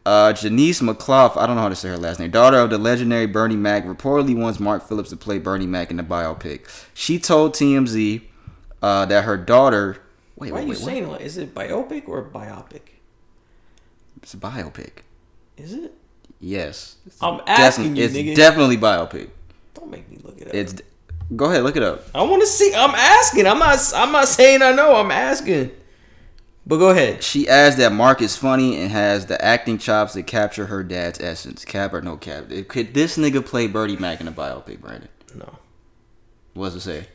Uh, Janice McClough, I don't know how to say her last name, daughter of the legendary Bernie Mac, reportedly wants Mark Phillips to play Bernie Mac in the biopic. She told TMZ uh, that her daughter. Wait, Why wait, are you wait, saying like? Is it biopic or biopic? It's a biopic. Is it? Yes. I'm asking you, it's nigga. definitely biopic. Don't make me look it up. It's. Go ahead, look it up. I want to see. I'm asking. I'm not. I'm not saying I know. I'm asking. But go ahead. She adds that Mark is funny and has the acting chops that capture her dad's essence. Cap or no cap? Could this nigga play Bernie Mac in a biopic, Brandon? No. What does it say?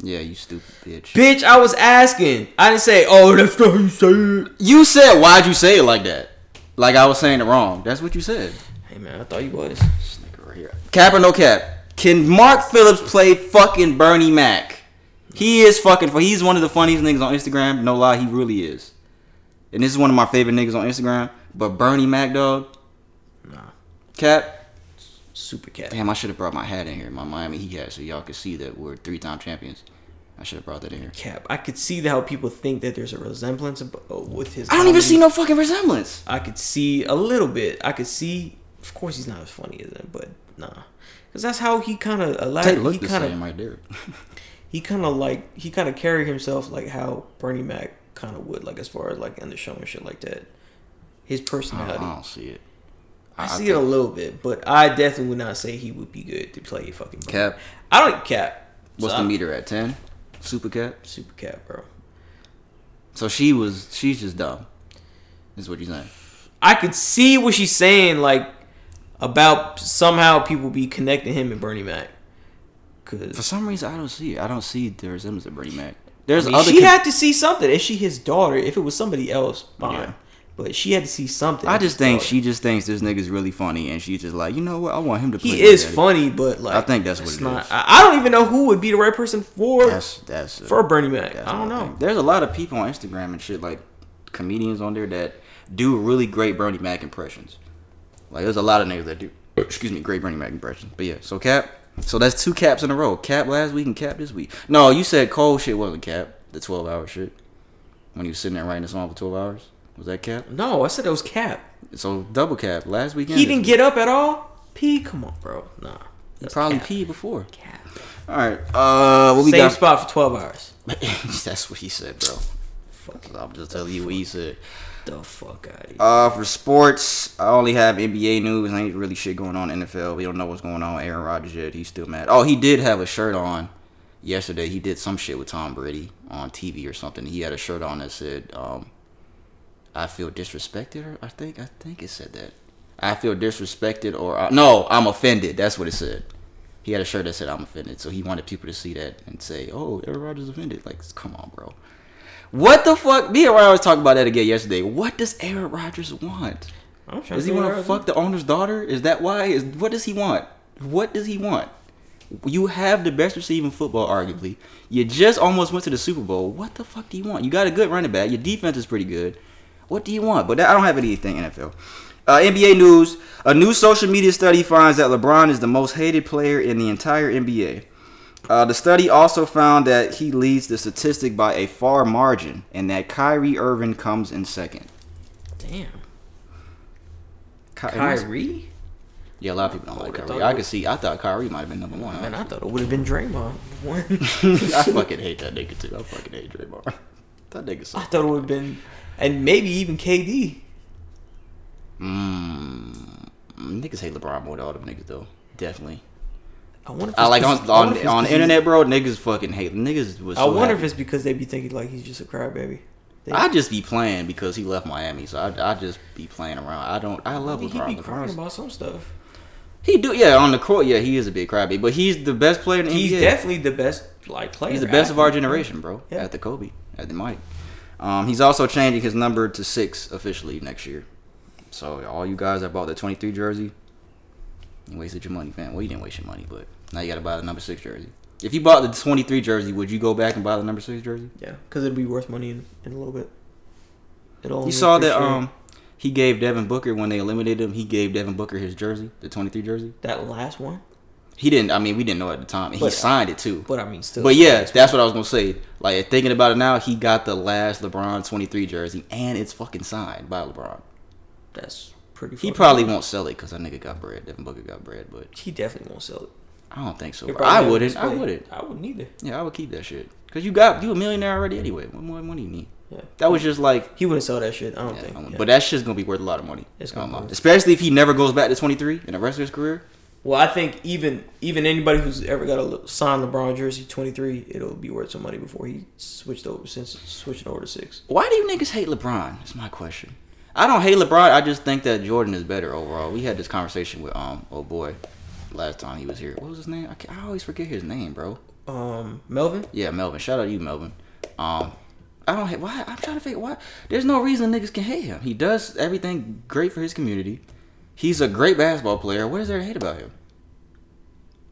Yeah, you stupid bitch. Bitch, I was asking. I didn't say, oh, that's not how you say it. You said, why'd you say it like that? Like I was saying it wrong. That's what you said. Hey, man, I thought you was. This nigga right here. Cap or no cap? Can Mark Phillips play fucking Bernie Mac? He is fucking. He's one of the funniest niggas on Instagram. No lie, he really is. And this is one of my favorite niggas on Instagram. But Bernie Mac, dog. Nah. Cap. Super cat. Damn, I should have brought my hat in here, my Miami Heat hat, so y'all could see that we're three-time champions. I should have brought that in here. Cap. I could see how people think that there's a resemblance of, uh, with his. I don't even see no fucking resemblance. I could see a little bit. I could see. Of course, he's not as funny as him, but nah, because that's how he kind of a lot. They look He the kind same of right there. he kind of like he kind of carried himself like how Bernie Mac kind of would, like as far as like in the show and shit like that. His personality. I personality. don't see it. I, I see it a little bit, but I definitely would not say he would be good to play fucking Bernie. Cap. I don't cap. What's So the I- meter at? Ten. Super cap. Super cap, bro. So she was. She's just dumb. Is what you're saying. I could see what she's saying, like about somehow people be connecting him and Bernie Mac. Cause For some reason, I don't see it. I don't see the resemblance of Bernie Mac. There's I mean, other. she con- had to see something. Is she his daughter? If it was somebody else, fine. Yeah. But she had to see something. I just think she just thinks this nigga's really funny, and she's just like, you know what? I want him to. Play he is daddy." funny, but like I think that's what it's it not. is. I, don't even know who would be the right person for That's that's for Bernie Mac. I don't know. There's a lot of people on Instagram and shit like comedians on there that do really great Bernie Mac impressions. Like there's a lot of niggas that do. Excuse me, great Bernie Mac impressions. But yeah, so Cap. So that's two caps in a row. Cap last week and Cap this week. No, you said Cole shit wasn't Cap. The 12 hour shit. When he was sitting there writing a song for 12 hours. Was that Cap? No, I said it was Cap. So double Cap last weekend. He didn't get up at all. Pee, come on, bro. Nah, He probably Cap. peed before. Cap. All right. Uh, what we Same got? spot for twelve hours. That's what he said, bro. Fuck. I'm just telling you what he said. The fuck out of here. Uh, for sports, I only have NBA news. Ain't really shit going on in NFL. We don't know what's going on with Aaron Rodgers yet. He's still mad. Oh, he did have a shirt on yesterday. He did some shit with Tom Brady on TV or something. He had a shirt on that said, um, "I feel disrespected." Or I think I think it said that. I feel disrespected, or uh, no, I'm offended. That's what it said. He had a shirt that said "I'm offended," so he wanted people to see that and say, "Oh, Aaron Rodgers offended." Like, come on, bro. What the fuck? Me and Ryan was talking about that again yesterday. What does Aaron Rodgers want? Does he want to fuck the owner's daughter? Is that why? Is what does he want? What does he want? You have the best receiving football, arguably. You just almost went to the Super Bowl. What the fuck do you want? You got a good running back. Your defense is pretty good. What do you want? But that, I don't have anything NFL. Uh, NBA news: A new social media study finds that LeBron is the most hated player in the entire NBA. Uh, the study also found that he leads the statistic by a far margin, and that Kyrie Irving comes in second. Damn. Ky- Kyrie? Yeah, a lot of people don't like Kyrie. I could see. I thought Kyrie might have been number one. Man, I thought it would have been Draymond. One. I fucking hate that nigga too. I fucking hate Draymond. That nigga I thought it would have been, and maybe even KD. Mmm. Niggas hate LeBron more than all them niggas though. Definitely. I wonder. If I like on I on, on internet, bro. Niggas fucking hate niggas. Was I so wonder if it's because they be thinking like he's just a crybaby. They- I just be playing because he left Miami, so I, I just be playing around. I don't. I love he LeBron. be crying about some stuff. He do yeah on the court. Yeah, he is a big crybaby, but he's the best player in the He's NBA. definitely the best like player. He's the best of our generation, bro. Yeah. At the Kobe, at the Mike. Um, he's also changing his number to six officially next year. So all you guys that bought the 23 jersey, you wasted your money, man. Well, you didn't waste your money, but now you got to buy the number six jersey. If you bought the 23 jersey, would you go back and buy the number six jersey? Yeah, because it'd be worth money in, in a little bit. It'll You saw that um he gave Devin Booker when they eliminated him. He gave Devin Booker his jersey, the 23 jersey. that last one. He didn't. I mean, we didn't know at the time. He But- signed it too. But I mean, still. But yeah, that's what I was gonna say. Like thinking about it now, he got the last LeBron 23 jersey, and it's fucking signed by LeBron. that's pretty. Funny. He probably won't sell it because that nigga got bread. Devin Booker got bread, but He definitely won't sell it. I don't think so. I wouldn't. I wouldn't. I wouldn't either. Yeah, I would keep that shit because you got you a millionaire already anyway. What more money you need? Yeah. That was just like. He wouldn't sell that shit. I don't yeah, think. um, yeah. But that shit's gonna be worth a lot of money. It's gonna don't be worth- Especially if he never goes back to 23 in the rest of his career. Well, I think even even anybody who's ever got a signed LeBron jersey twenty three, it'll be worth some money before he switched over since switching over to six. Why do you niggas hate LeBron? That's my question. I don't hate LeBron. I just think that Jordan is better overall. We had this conversation with um oh boy last time he was here. What was his name? I, I always forget his name, bro. Um, Melvin. Yeah, Melvin. Shout out to you, Melvin. Um, I don't hate. Why? I'm trying to figure why. There's no reason niggas can hate him. He does everything great for his community. He's a great basketball player. What is there to hate about him?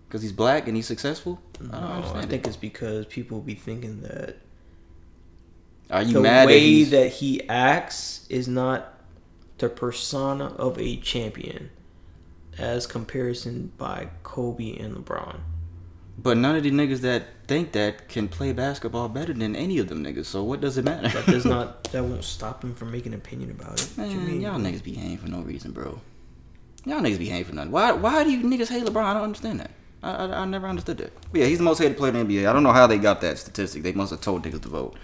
Because he's black and he's successful. I don't No, I think it's because people be thinking that Are you the mad that way he's, that he acts is not the persona of a champion, as comparison by Kobe and LeBron. But none of the niggas that think that can play basketball better than any of them niggas. So what does it matter? That does not. that won't stop him from making an opinion about it. What you Man, mean? y'all niggas be hating for no reason, bro. Y'all niggas be hating for nothing. Why? Why do you niggas hate LeBron? I don't understand that. I, I, I never understood that. But yeah, he's the most hated player in the NBA. I don't know how they got that statistic. They must have told niggas to vote.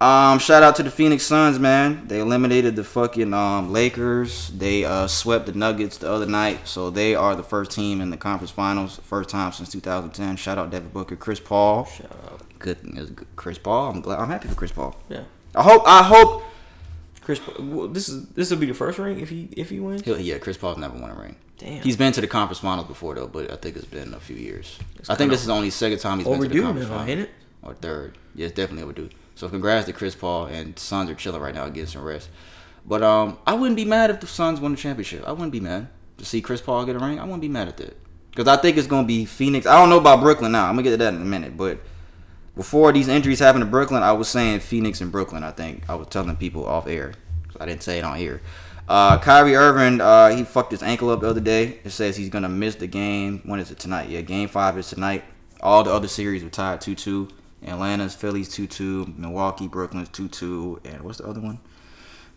Um, shout out to the Phoenix Suns, man. They eliminated the fucking um Lakers. They uh swept the Nuggets the other night, so they are the first team in the conference finals, first time since 2010. Shout out Devin Booker, Chris Paul. Shout out. Good, it was good. Chris Paul. I'm glad. I'm happy for Chris Paul. Yeah, I hope. I hope. Chris. Well, this is this will be the first ring if he if he wins. He'll, yeah, Chris Paul's never won a ring. Damn. He's been to the conference finals before though, but I think it's been a few years. It's I think this is the only second time he's been to the overdue conference now, finals. ain't it? Or third. Yeah, it's definitely overdue. So congrats to Chris Paul and Suns are chilling right now getting some rest. But um, I wouldn't be mad if the Suns won the championship. I wouldn't be mad to see Chris Paul get a ring. I wouldn't be mad at that because I think it's gonna be Phoenix. I don't know about Brooklyn now. I'm gonna get to that in a minute, but before these injuries happened to Brooklyn, I was saying Phoenix and Brooklyn. I think I was telling people off air. I didn't say it on here. Uh, Kyrie Irving, uh, he fucked his ankle up the other day. It says he's gonna miss the game. When is it tonight? Yeah, game five is tonight. All the other series were tied two two. Atlanta's, Phillies two two. Milwaukee, Brooklyn's two two. And what's the other one?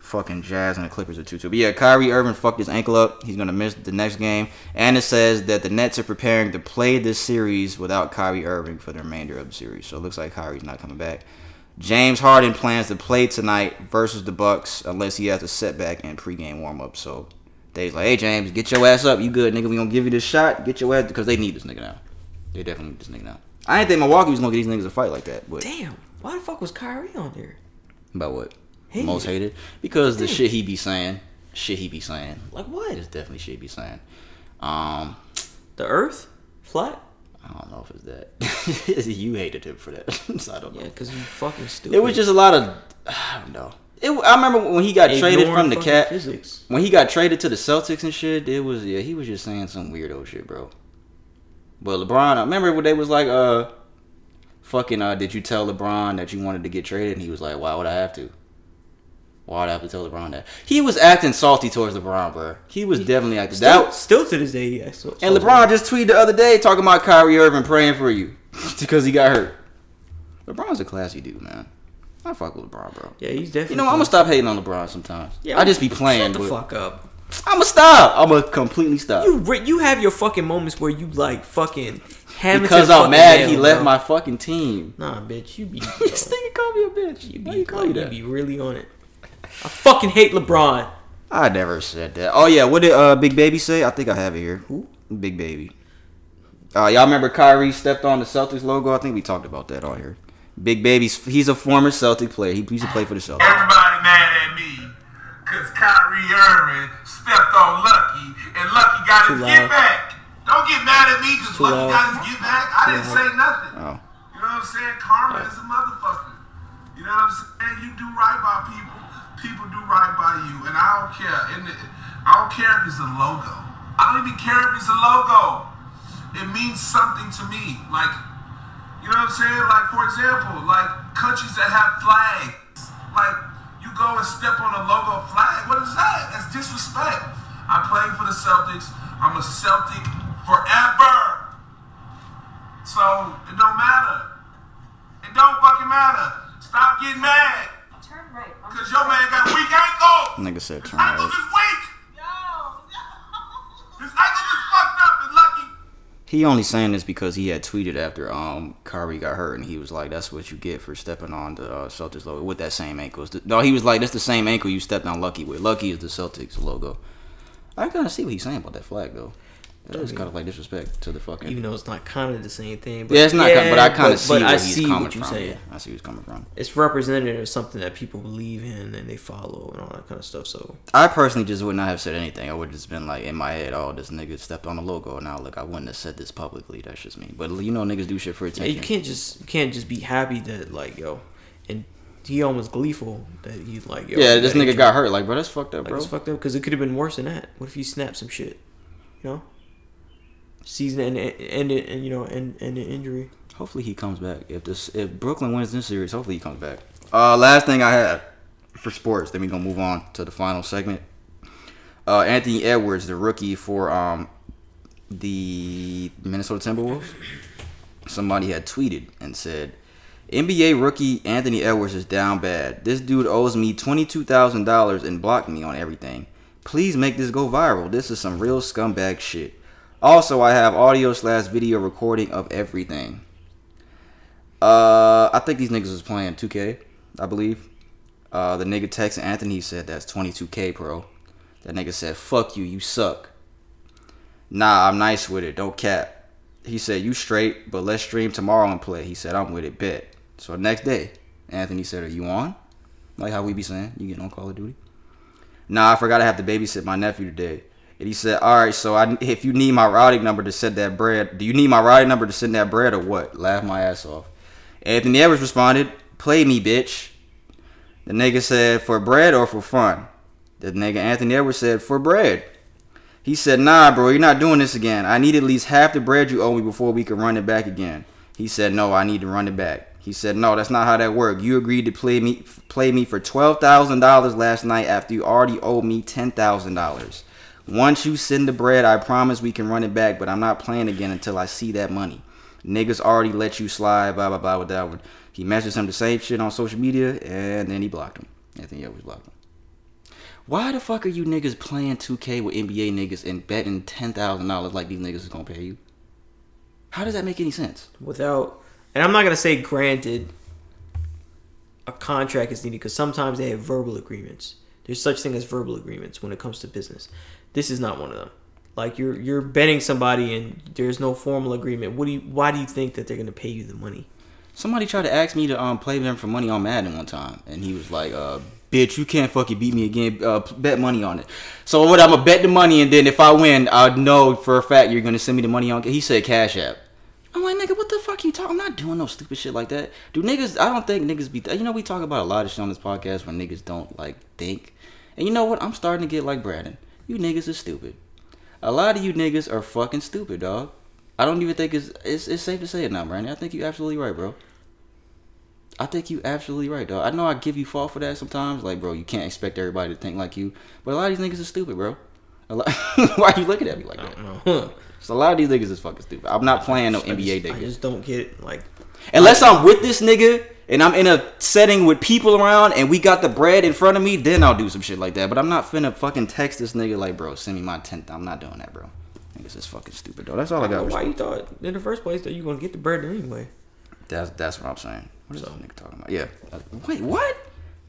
Fucking Jazz and the Clippers are two two. But yeah, Kyrie Irving fucked his ankle up. He's gonna miss the next game. And it says that the Nets are preparing to play this series without Kyrie Irving for the remainder of the series. So it looks like Kyrie's not coming back. James Harden plans to play tonight versus the Bucks unless he has a setback in pregame warm-up. So they's like, "Hey James, get your ass up. You good, nigga? We gonna give you this shot. Get your ass because they need this nigga now. They definitely need this nigga now. I didn't think Milwaukee was gonna get these niggas a fight like that. But Damn, why the fuck was Kyrie on there? about what? Hated. Most hated because the shit he be saying, shit he be saying. Like what? It's definitely shit he be saying. Um, The Earth flat? I don't know if it's that. you hated him for that. so I don't know. Yeah, because you fucking stupid. It was just a lot of I don't know. It, I remember when he got traded from the cat. physics. When he got traded to the Celtics and shit, it was yeah, he was just saying some weirdo shit, bro. But LeBron, I remember when they was like, uh, fucking, uh, did you tell LeBron that you wanted to get traded? And he was like, why would I have to? Why would I have to tell LeBron that? He was acting salty towards LeBron, bro. He was definitely acting. Still, That, still to this day, he yeah. So, and LeBron just tweeted the other day talking about Kyrie Irving praying for you because he got hurt. LeBron's a classy dude, man. I fuck with LeBron, bro. Yeah, he's definitely. You know, I'm gonna stop hating on LeBron sometimes. Yeah, I just be playing. Shut the fuck up. I'm gonna stop. I'm gonna completely stop. You re- you have your fucking moments where you like fucking hammer to because I'm mad he left my fucking team. Nah, bitch, you be this nigga called me a bitch. you Why be you call like, me you that? be really on it. I fucking hate LeBron. I never said that. Oh yeah, what did uh Big Baby say? I think I have it here. Who? Big Baby. Uh, y'all remember Kyrie stepped on the Celtics logo? I think we talked about that on here. Big Baby's he's a former Celtic player. He used to play for the Celtics. Everybody mad at me because Kyrie Irving stepped on Lucky and Lucky got Too his loud. get back. Don't get mad at me because Too Lucky loud. got his get back. I didn't Too say nothing. Oh. You know what I'm saying? Karma is a motherfucker. You know what I'm saying? You do right by people, people do right by you, and I don't care. And I don't care if it's a logo. I don't even care if it's a logo. It means something to me. Like, you know what I'm saying? Like, for example, like countries that have flags. Like, you go and step on a logo flag. What is that? That's disrespect. I played for the Celtics. I'm a Celtic forever. So it don't matter. It don't fucking matter. Stop getting mad. Turn right. Cause your man got weak ankles. Nigga said turn Ankles right. is weak. His ankles is fucked up and lucky. He only saying this because he had tweeted after um Kyrie got hurt, and he was like, "That's what you get for stepping on the uh, Celtics logo with that same ankle." No, he was like, "That's the same ankle you stepped on Lucky with. Lucky is the Celtics logo." I kind of see what he's saying about that flag though. That is kind of like disrespect to the fucking. Even though it's not kind of the same thing. But yeah, it's not. kind of, but I kind of see but where I he's see coming what you're from. saying. Yeah, I see where he's coming from. It's representative of something that people believe in and they follow and all that kind of stuff. So I personally just would not have said anything. I would have just been like in my head, "Oh, this nigga stepped on the logo." Now, look, I wouldn't have said this publicly. That's just me. But you know, niggas do shit for yeah, attention. you can't just you can't just be happy that like yo, and he almost gleeful that he's like yo. yeah, this nigga got hurt. Like, bro, that's fucked up, Like, bro. it's fucked up because it could have been worse than that. What if he snapped some shit? You know, season and and and you know and and an injury. Hopefully he comes back. If this if Brooklyn wins this series, hopefully he comes back. Uh, last thing I have for sports. Then we gonna move on to the final segment. Uh, Anthony Edwards, the rookie for um the Minnesota Timberwolves. Somebody had tweeted and said, NBA rookie Anthony Edwards is down bad. This dude owes me twenty-two thousand dollars and blocked me on everything. Please make this go viral. This is some real scumbag shit. Also, I have audio slash video recording of everything. Uh, I think these niggas was playing 2K, I believe. Uh, the nigga texted Anthony said that's 22K, bro. That nigga said, "Fuck you, you suck." Nah, I'm nice with it. Don't cap. He said, "You straight, but let's stream tomorrow and play." He said, "I'm with it, bet." So next day, Anthony said, "Are you on?" Like how we be saying, "You getting on Call of Duty?" Nah, I forgot I have to babysit my nephew today. And he said, "All right, so I, if you need my routing number to send that bread, do you need my routing number to send that bread or what?" Laugh my ass off. Anthony Edwards responded, "Play me, bitch." The nigga said, "For bread or for fun?" The nigga Anthony Edwards said, for bread. He said, nah, bro, you're not doing this again. I need at least half the bread you owe me before we can run it back again. He said, no, I need to run it back. He said, no, that's not how that worked. You agreed to play me play me for $12,000 last night after you already owed me $10,000. Once you send the bread, I promise we can run it back, but I'm not playing again until I see that money. Niggas already let you slide, blah, blah, blah, with that one. He messaged him the same shit on social media, and then he blocked him. Anthony Edwards blocked him. Why the fuck are you niggas playing 2K with NBA niggas and betting $10,000 like these niggas is gonna pay you? How does that make any sense? Without, and I'm not gonna say granted, a contract is needed because sometimes they have verbal agreements. There's such thing as verbal agreements when it comes to business. This is not one of them. Like you're you're betting somebody and there's no formal agreement. What do you? Why do you think that they're gonna pay you the money? Somebody tried to ask me to um play them for money on Madden one time, and he was like, uh, "Bitch, you can't fucking beat me again. Uh, bet money on it." So what? I'm gonna bet the money, and then if I win, I know for a fact you're gonna send me the money on. He said Cash App. I'm like, nigga, what the fuck you talking? I'm not doing no stupid shit like that. Do niggas? I don't think niggas be. You know, we talk about a lot of shit on this podcast where niggas don't like think. And you know what? I'm starting to get like Brandon. You niggas are stupid. A lot of you niggas are fucking stupid, dog. I don't even think it's it's, it's safe to say it now, Brandon. I think you absolutely right, bro. I think you absolutely right, dog. I know I give you fault for that sometimes. Like, bro, you can't expect everybody to think like you. But a lot of these niggas are stupid, bro. A lot, why are you looking at me like that? So a lot of these niggas is fucking stupid. I'm not playing no I NBA just, I just don't get it. like Unless I'm with this nigga and I'm in a setting with people around and we got the bread in front of me, then I'll do some shit like that. But I'm not finna fucking text this nigga like, bro, send me my tenth. I'm not doing that, bro. Niggas is fucking stupid, though. That's all I I got. why you thought in the first place that you gonna get the bread anyway. That's that's what I'm saying. What is that nigga talking about? Yeah. Uh, Wait, what?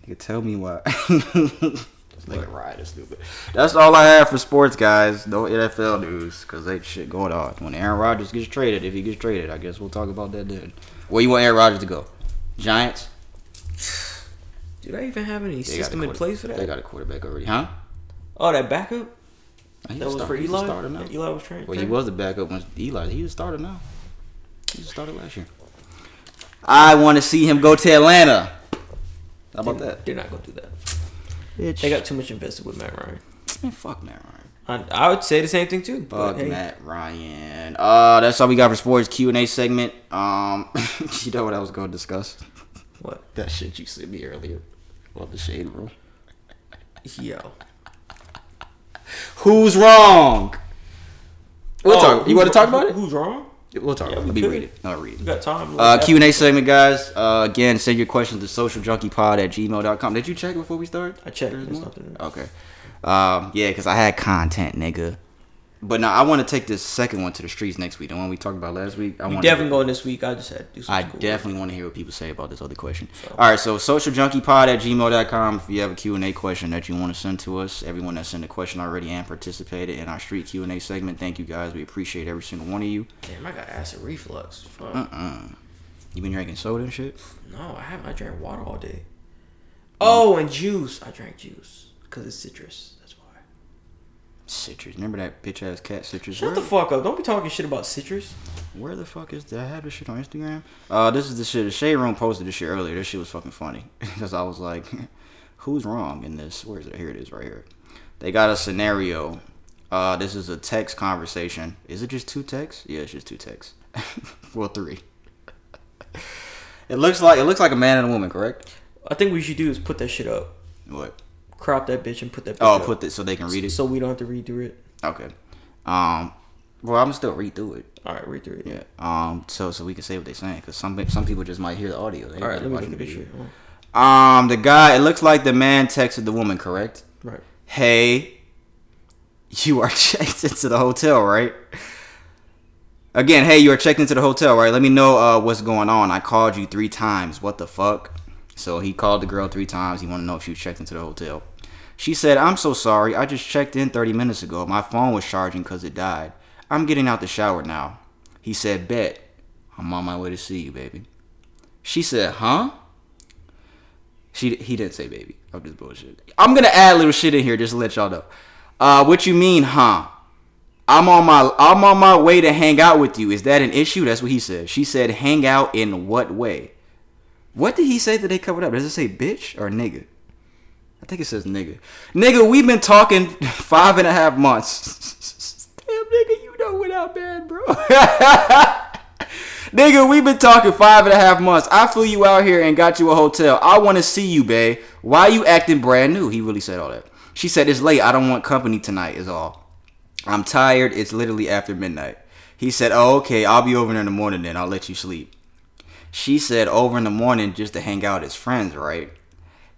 Nigga, tell me why. this nigga ride is stupid. That's all I have for sports, guys. No NFL news, cause ain't shit going on. When Aaron Rodgers gets traded, if he gets traded, I guess we'll talk about that then. Where you want Aaron Rodgers to go? Giants. Do they even have any They system in place for that? They got a quarterback already, huh? Oh, that backup. He That was start- for Eli. starter now. Eli was trained. Well, he was the backup when Eli. He's a starter now. He a starter last year. I want to see him go to Atlanta. How about that? They're not gonna do that. Bitch. They got too much invested with Matt Ryan. Man, fuck Matt Ryan. I, I would say the same thing too. Fuck hey, Matt Ryan. Uh, that's all we got for sports Q and A segment. Um, you know what I was going to discuss? What? That shit you sent me earlier. Love the shade room. Yo. Who's wrong? We'll Oh, talk. You want to talk about it? Who's wrong? We'll talk. Yeah, about we it. Let me read it. I'll read it. Got time. Uh, Q and A segment, guys. Uh, again, send your questions to socialjunkiepod at gmail.com. Did you check before we start? I checked. There's nothing. Okay. Um, yeah, because I had content, nigga. But now I want to take this second one to the streets next week. The one we talked about last week. I We definitely going this week. I just had to do some I school. definitely want to hear what people say about this other question. All right, so socialjunkiepod at gmail.com. If you have a Q&A question that you want to send to us, everyone that sent a question already and participated in our street Q&A segment, thank you guys. We appreciate every single one of you. Damn, I got acid reflux. Fuck. Uh-uh. You been drinking soda and shit? No, I haven't. I drank water all day. Oh, and juice. I drank juice because it's citrus. That's why. Citrus. Remember that bitch ass cat citrus? Shut Where- the fuck up. Don't be talking shit about citrus. Where the fuck is that? I have this shit on Instagram. Uh, this is the shit. The Shade Room posted this shit earlier. This shit was fucking funny because I was like, "Who's wrong in this?" Where is it? Here it is, right here. They got a scenario. Uh, this is a text conversation. Is it just two texts? Yeah, it's just two texts. well, three. it looks like it looks like a man and a woman, correct? I think what we should do is put that shit up. What? Crop that bitch and put that. Bitch Oh, up. put this so they can read it. So we don't have to read through it. Okay. Um. Well, I'm gonna still read through it. All right, read through it. Yeah. Um. So so we can say what they're saying because some some people just might hear the audio. They All right, let me look at the. Um, the guy. It looks like the man texted the woman. Correct. Right. Hey, you are checked into the hotel, right? Again, hey, you are checked into the hotel, right? Let me know uh, what's going on. I called you three times. What the fuck? So he called the girl three times. He wanted to know if she was checked into the hotel. She said, I'm so sorry. I just checked in 30 minutes ago. My phone was charging because it died. I'm getting out the shower now. He said, Bet. I'm on my way to see you, baby. She said, Huh? She he didn't say baby. I'm just bullshit. I'm gonna add little shit in here just to let y'all know. Uh, what you mean, huh? I'm on my I'm on my way to hang out with you. Is that an issue? That's what he said. She said, hang out in what way? What did he say that they covered up? Does it say bitch or nigga? I think it says nigga. Nigga, we've been talking five and a half months. Damn, nigga, you know what I'm bad, bro. nigga, we've been talking five and a half months. I flew you out here and got you a hotel. I want to see you, babe. Why you acting brand new? He really said all that. She said, it's late. I don't want company tonight, is all. I'm tired. It's literally after midnight. He said, oh, okay. I'll be over there in the morning then. I'll let you sleep. She said, over in the morning just to hang out as friends, right?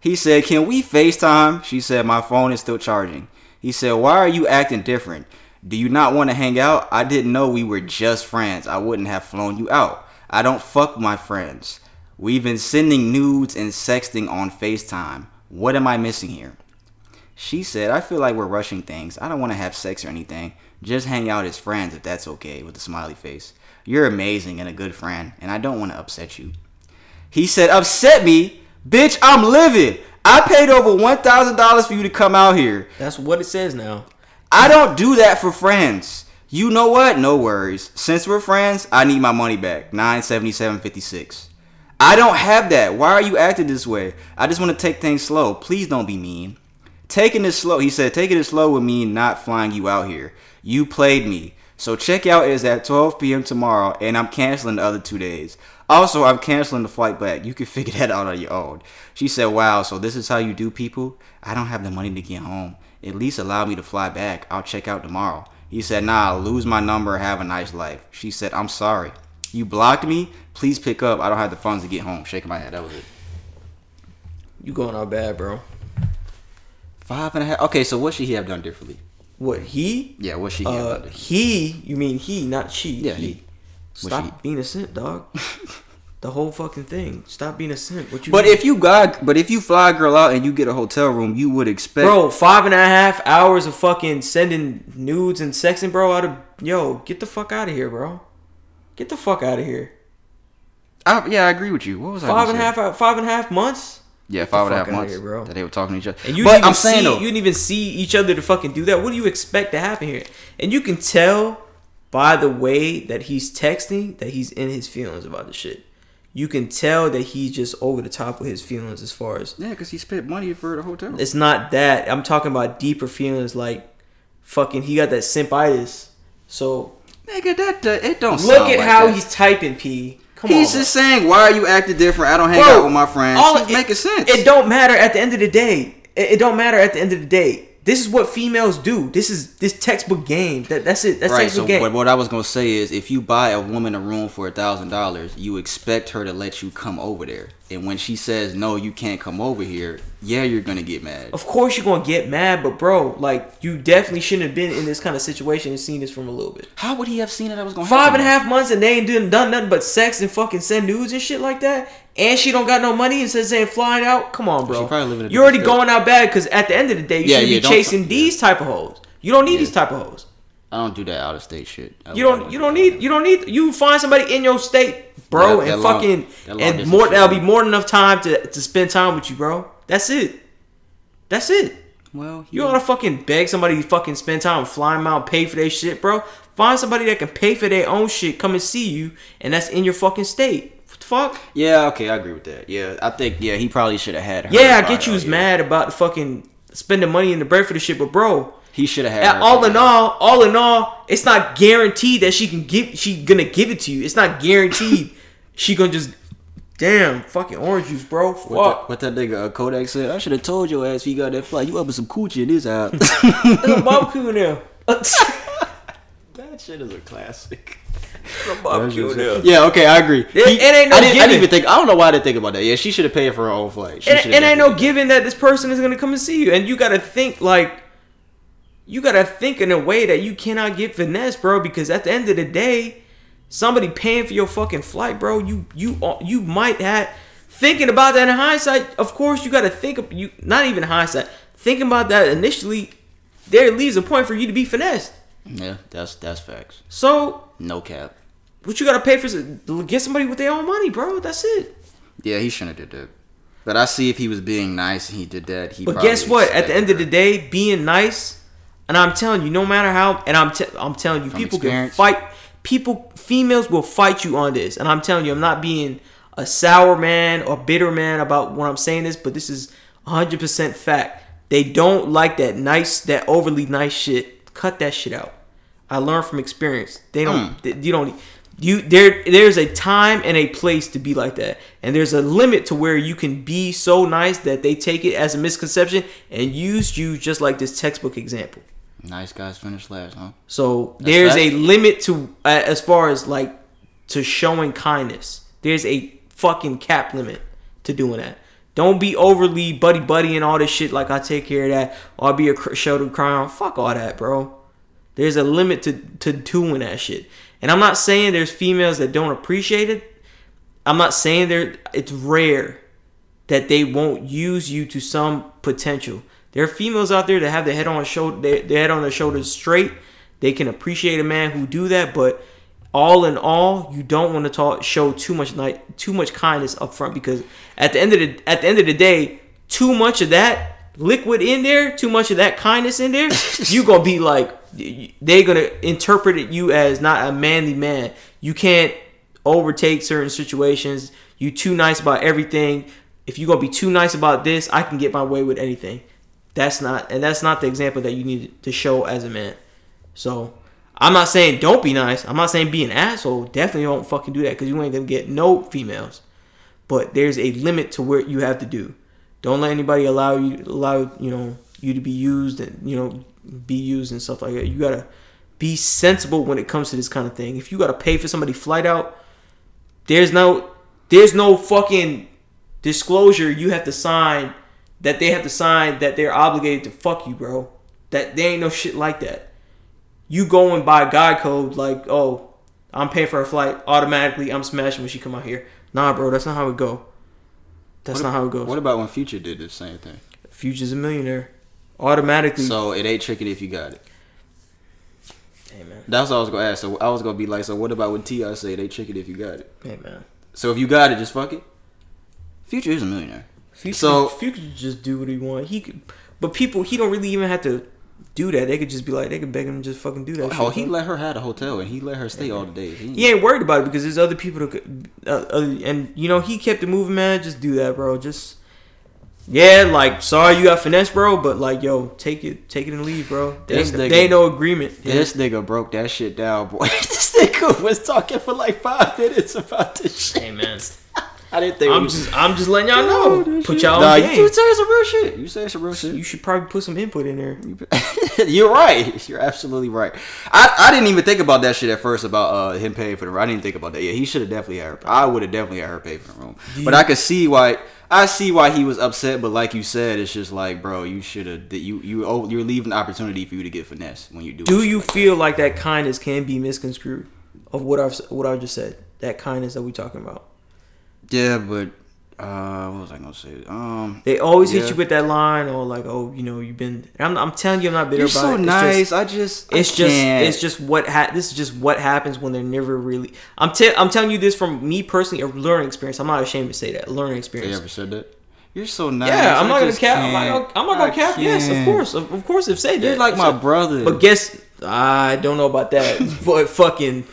He said, Can we FaceTime? She said, My phone is still charging. He said, Why are you acting different? Do you not want to hang out? I didn't know we were just friends. I wouldn't have flown you out. I don't fuck my friends. We've been sending nudes and sexting on FaceTime. What am I missing here? She said, I feel like we're rushing things. I don't want to have sex or anything. Just hang out as friends if that's okay, with a smiley face. You're amazing and a good friend, and I don't want to upset you. He said, Upset me? Bitch, I'm living. I paid over $1,000 for you to come out here. That's what it says now. I don't do that for friends. You know what? No worries. Since we're friends, I need my money back. 977.56. I don't have that. Why are you acting this way? I just want to take things slow. Please don't be mean. Taking it slow, he said, taking it slow would mean not flying you out here. You played me. So checkout is at 12 p.m. tomorrow, and I'm canceling the other two days. Also, I'm canceling the flight back. You can figure that out on your own. She said, Wow, so this is how you do people? I don't have the money to get home. At least allow me to fly back. I'll check out tomorrow. He said, Nah, I'll lose my number. Have a nice life. She said, I'm sorry. You blocked me. Please pick up. I don't have the funds to get home. Shaking my head. That was it. You going out bad, bro. Five and a half. Okay, so what should he have done differently? What he? Yeah, what she? he Uh, he? You mean he, not she? Yeah, he. What Stop she- being a simp, dog. the whole fucking thing. Stop being a simp. What you? But mean? if you got, but if you fly a girl out and you get a hotel room, you would expect. bro, five and a half hours of fucking sending nudes and sexing, bro, out of yo, get the fuck out of here, bro. Get the fuck out of here. I, yeah, I agree with you. What was I? Five and a half, five and a half months. Yeah, five and a fuck half months, here, bro. That they were talking to each other. And you but didn't even I'm saying see, though, you didn't even see each other to fucking do that. What do you expect to happen here? And you can tell by the way that he's texting that he's in his feelings about the shit. You can tell that he's just over the top with his feelings as far as yeah, because he spent money for the hotel. it's not that. I'm talking about deeper feelings like fucking he got that simpitis. So Nigga, that, that it don't. look at like how that. he's typing P. Come He's on. just saying, why are you acting different? I don't hang Bro, out with my friends. all He's it- making sense. It don't matter at the end of the day. It, it don't matter at the end of the day. This is what females do. This is this textbook game. That that's it. That's right. textbook So, game. but what I was gonna say is, if you buy a woman a room for a thousand dollars, you expect her to let you come over there. And when she says no, you can't come over here. Yeah, you're gonna get mad. Of course you're gonna get mad, but bro, like you definitely shouldn't have been in this kind of situation and seen this from a little bit. How would he have seen that I was gonna Five and a half months and they ain't doing done nothing but sex and fucking send nudes and shit like that. And she don't got no money and says they ain't flying out. Come on, bro. She probably in a You're already going out bad because at the end of the day, you Yeah, should yeah, be chasing these type of hoes. You don't need these type of hoes. I don't do that out of state shit. I You don't. You don't need. You don't need. You find somebody in your state, bro, That- that and long- fucking and more. That'll be more than enough time to to spend time with you, bro. That's it. That's it. Well, You to fucking beg somebody to fucking spend time, fly them out, pay for their shit, bro. Find somebody that can pay for their own shit, come and see you, and that's in your fucking state. Fuck? Yeah, okay, I agree with that. Yeah, I think yeah he probably should have had her. Yeah, I get you was yeah. mad about the fucking spending money in the bread for the shit, but bro, He should have had. her all in all, all in all, it's not guaranteed that she can give. She gonna give it to you. It's not guaranteed. she gonna just, damn, fucking orange juice, bro. Fuck. What, that, what that nigga uh, Kodak said? I should have told your ass if you got that flight. You up with some coochie in this house. There's a barbecue in there. that shit is a classic. Barbecue there. Yeah, okay, I agree. It- it ain't no I, didn't, I didn't even think. I don't know why I didn't think about that. Yeah, she should have paid for her own flight. She and, shoulda ain't no definitely- given that this person is gonna come and see you, and you gotta think like, you gotta think in a way that you cannot get finesse, bro. Because at the end of the day, somebody paying for your fucking flight, bro. You you uh, you might have thinking about that in hindsight. Of course, you gotta think of you. Not even hindsight. Thinking about that initially, there leaves a point for you to be finessed. Yeah, that's that's facts. So No cap. what you gotta pay for? Get somebody with their own money, bro. That's it. Yeah, he shouldn't have did that. But I see if he was being nice and he did that. He. But guess what? At the end of the day, being nice, and I'm telling you, no matter how, and I'm t- I'm telling you, From people experience. can fight. People, females will fight you on this, and I'm telling you, I'm not being a sour man or bitter man about when I'm saying this, but this is 100% fact. They don't like that nice, that overly nice shit. Cut that shit out. I learned from experience. They don't. they- you don't. You there. There's a time and a place to be like that, and there's a limit to where you can be so nice that they take it as a misconception and use you just like this textbook example. Nice guys finish last, huh? So That's there's a limit to uh, as far as like to showing kindness. There's a fucking cap limit to doing that. Don't be overly buddy buddy and all this shit like I take care of that or I'll be a cr- shoulder crying. Fuck all that, bro. There's a limit to to doing that shit. And I'm not saying there's females that don't appreciate it. I'm not saying there it's rare that they won't use you to some potential. There are females out there that have their head on their shoulder, their, head on their shoulders straight. They can appreciate a man who do that, but all in all, you don't want to talk show too much night, too much kindness up front because at the end of the at the end of the day, too much of that liquid in there, too much of that kindness in there, you gonna be like they're gonna interpret it you as not a manly man. You can't overtake certain situations. You too nice about everything. If you gonna be too nice about this, I can get my way with anything. That's not and that's not the example that you need to show as a man. So I'm not saying don't be nice. I'm not saying be an asshole. Definitely don't fucking do that because you ain't gonna get no females. But there's a limit to where you have to do. Don't let anybody allow you allow you know you to be used and you know be used and stuff like that. You gotta be sensible when it comes to this kind of thing. If you gotta pay for somebody flight out, there's no there's no fucking disclosure you have to sign that they have to sign that they're obligated to fuck you, bro. That there ain't no shit like that. You going by guide code like, oh, I'm paying for her flight automatically. I'm smashing when she come out here. Nah, bro, that's not how it go. That's What not ab- how it goes. What about when Future did the same thing? Future's a millionaire. Automatically. So it ain't tricking if you got it. Hey man. That's what I was gonna ask. So I was gonna be like, so what about when Ti say they tricking if you got it? Hey man. So if you got it, just fuck it. Future is a millionaire. Future, So Future just do what he want. He could, but people he don't really even have to do that. They could just be like they could beg him to just fucking do that. oh, shit, he bro. let her have a hotel and he let her stay all the day. He, He ain't worried about it because there's other people that could, uh, other, and you know he kept it moving, man. Just do that, bro. Just yeah, like sorry you got finesse, bro, but like yo, take it, take it and leave, bro. There This ain't, nigga- there ain't no agreement. This nigga broke that shit down, boy. this nigga was talking for like five minutes about this shit. Hey man, I didn't think. I'm just, I'm just letting y'all know. Put y'all Nah, on you, game. you say some real shit. You say some real shit. You should probably put some input in there. You're right. You're absolutely right. I, I didn't even think about that shit at first about uh, him paying for the room. I didn't think about that. Yeah, he should have definitely had her. I would have definitely had her pay for the room. But I could see why. I see why he was upset. But like you said, it's just like, bro, you should have. That you you oh, you're leaving the opportunity for you to get finesse when you do. Do you like that. feel like that kindness can be misconstrued of what I've what I just said? That kindness that we talking about. Yeah, but uh, what was I gonna say? Um, They always yeah. hit you with that line, or like, oh, you know, you've been. I'm, I'm telling you, I'm not bitter You're about so it. Nice. Just, I just. I it's just, can't. it's just what ha- This is just what happens when they're never really. I'm, te- I'm telling you this from me personally, a learning experience. I'm not ashamed to say that, learning experience. ever said that? You're so nice. Yeah, I'm I not gonna cap. I'm not gonna, I'm not gonna I cap. Yes, of course, of, of course. If say that, You're like my brother. But guess I don't know about that. but fucking,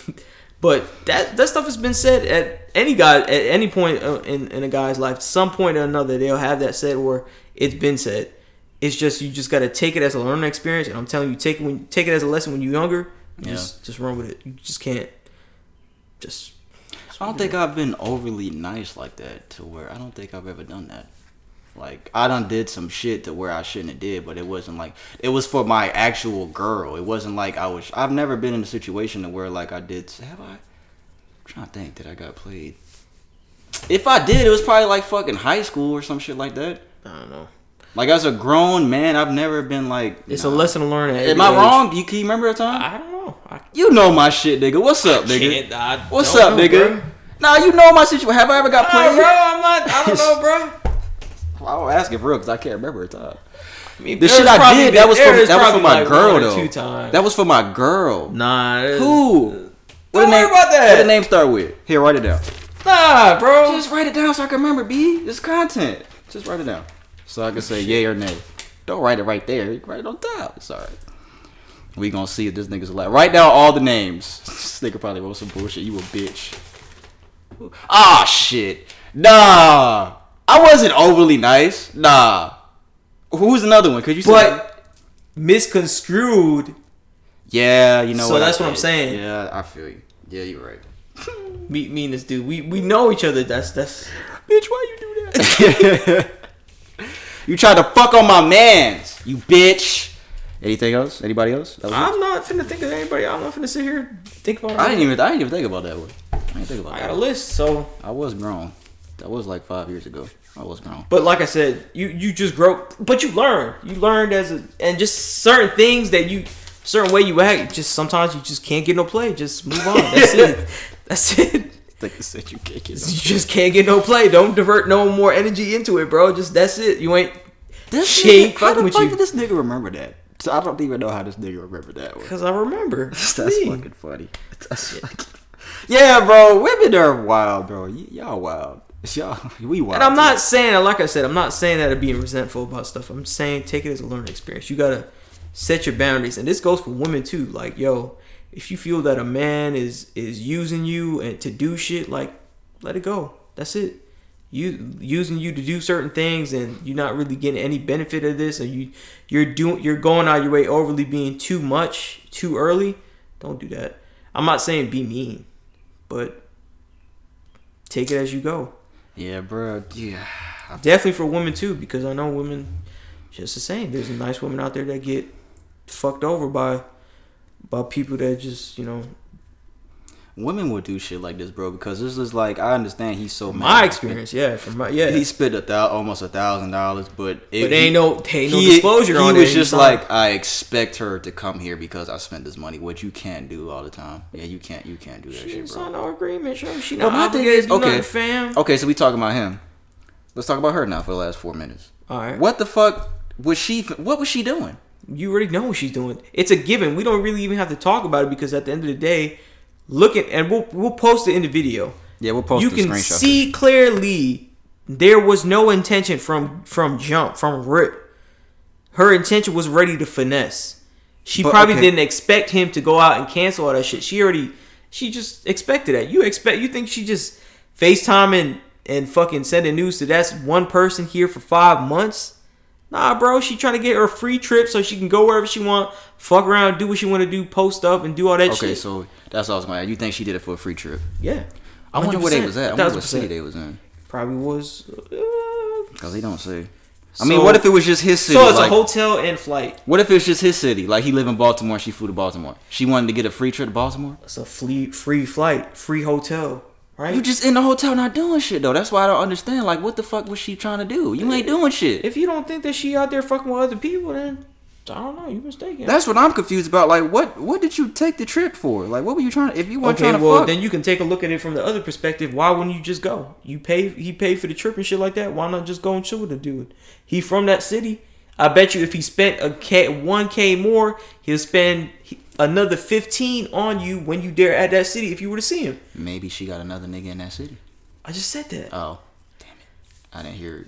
but that that stuff has been said at any guy at any point uh, in in a guy's life. Some point or another, they'll have that said or it's been said. It's just you just gotta take it as a learning experience, and I'm telling you, take it when take it as a lesson when you're younger. Yeah. Just just run with it. You just can't. Just I don't think I've been overly nice like that to where I don't think I've ever done that. Like I done did some shit to where I shouldn't have did, but it wasn't like it was for my actual girl. It wasn't like I was. I've never been in a situation to where like I did. Have I? Trying to think that I got played. If I did, it was probably like fucking high school or some shit like that. I don't know. Like as a grown man, I've never been like. It's nah. a lesson to learn. At Am I age. wrong? You can you remember a time? I don't know. I You know my shit, nigga. What's up, nigga? What's up, know, nigga? bro. Nah, you know my situation. Have I ever got played? bro, I'm not. I don't know, bro. I was asking for real because I can't remember a time. I mean, The shit I did that was for that was for my like girl though. That was for my girl. Nah. Who? What Don't the worry name, about that. What the name start with? Here, write it down. Nah, bro. Just write it down so I can remember. B. It's content. Just write it down so I can say yay or nay. Don't write it right there. You can write it on top. It's alright. We gonna see if this nigga's alive. Write down all the names. This nigga probably wrote some bullshit. You a bitch. Ah shit. Nah. I wasn't overly nice. Nah. Who's another one? Could you say? but misconstrued. Yeah, you know So what? I that's what I'm saying. Yeah, I feel you. Yeah, you're right. Me, me and this dude, we we know each other. That's that's. Bitch, why you do that? you tried to fuck on my man's, you bitch. Anything else? Anybody else? That was it? I'm not finna think of anybody. I'm not finna sit here and think about. I didn't even. I didn't even think about that one. I didn't think about I that. got a list, so. I was grown. That was like five years ago. I was grown. But like I said, you you just grow, but you learn. You learned as a, and just certain things that you, certain way you act. Just sometimes you just can't get no play. Just move on. That's it. That's it. Like I said, you can't get. You just can't get no play. Don't divert no more energy into it, bro. Just that's it. You ain't. This she nigga, ain't how fucking the with fuck you. did this nigga remember that? So I don't even know how this nigga remember that one. Cause I remember. That's Me. fucking funny. That's fucking... Yeah, bro. Women are wild, bro. Y- y'all wild. Y'all, we wild. And I'm too. not saying, like I said, I'm not saying that of being resentful about stuff. I'm saying take it as a learning experience. You gotta set your boundaries, and this goes for women too. Like, yo, if you feel that a man is is using you and to do shit, like, let it go. That's it. You using you to do certain things, and you're not really getting any benefit of this, and you you're doing you're going out your way overly being too much too early. Don't do that. I'm not saying be mean, but take it as you go. Yeah, bro. Yeah. Definitely for women too, because I know women just the same. There's nice women out there that get fucked over by by people that just you know. Women would do shit like this, bro, because this is like I understand he's so mad. My experience, yeah, from my yeah. He spent a thou- almost a thousand dollars, but it, But ain't no- ain't no he- disclosure he on it. was just like, I expect her to come here because I spent this money, which you can't do all the time. Yeah, you can't, you can't do that She shit, didn't bro. sign no agreement, sure. She not my thing is, okay, fam. okay, so we talking about him. Let's talk about her now for the last four minutes. All right. What the fuck was she? What was she doing? You already know what she's doing. It's a given. We don't really even have to talk about it because at the end of the day, look at and we'll we'll post it in the video. Yeah, we'll post You the can see clearly there was no intention from from jump from rip. Her intention was ready to finesse. She But, probably okay. didn't expect him to go out and cancel all that shit. She already she just expected that. You expect you think she just FaceTime and and fucking sending news to that's one person here for five months? Nah, bro, she trying to get her free trip so she can go wherever she want, fuck around, do what she want to do, post up and do all that Okay, shit. Okay, so that's what I was going to You think she did it for a free trip? Yeah. I wonder where they was at. I wonder what 1000%. city they was in. Probably was. uh, Because he don't say. I So- mean, what if it was just his city? So it's like, a hotel and flight. What if it's just his city? Like he live in Baltimore and she flew to Baltimore. She wanted to get a free trip to Baltimore. It's a free free flight, free hotel, right? You just in the hotel not doing shit though. That's why I don't understand. Like, what the fuck was she trying to do? You ain't doing shit. If you don't think that she out there fucking with other people, then I don't know. You mistaken. That's what I'm confused about. Like, what what did you take the trip for? Like, what were you trying? To If you weren't okay. trying to Well, fuck, then you can take a look at it from the other perspective. Why wouldn't you just go? You pay. He paid for the trip and shit like that. Why not just go and chill with the dude? He from that city. I bet you if he spent a k one k more, he'll spend another fifteen on you when you there at that city. If you were to see him, maybe she got another nigga in that city. I just said that. Oh, damn it! I didn't hear. it.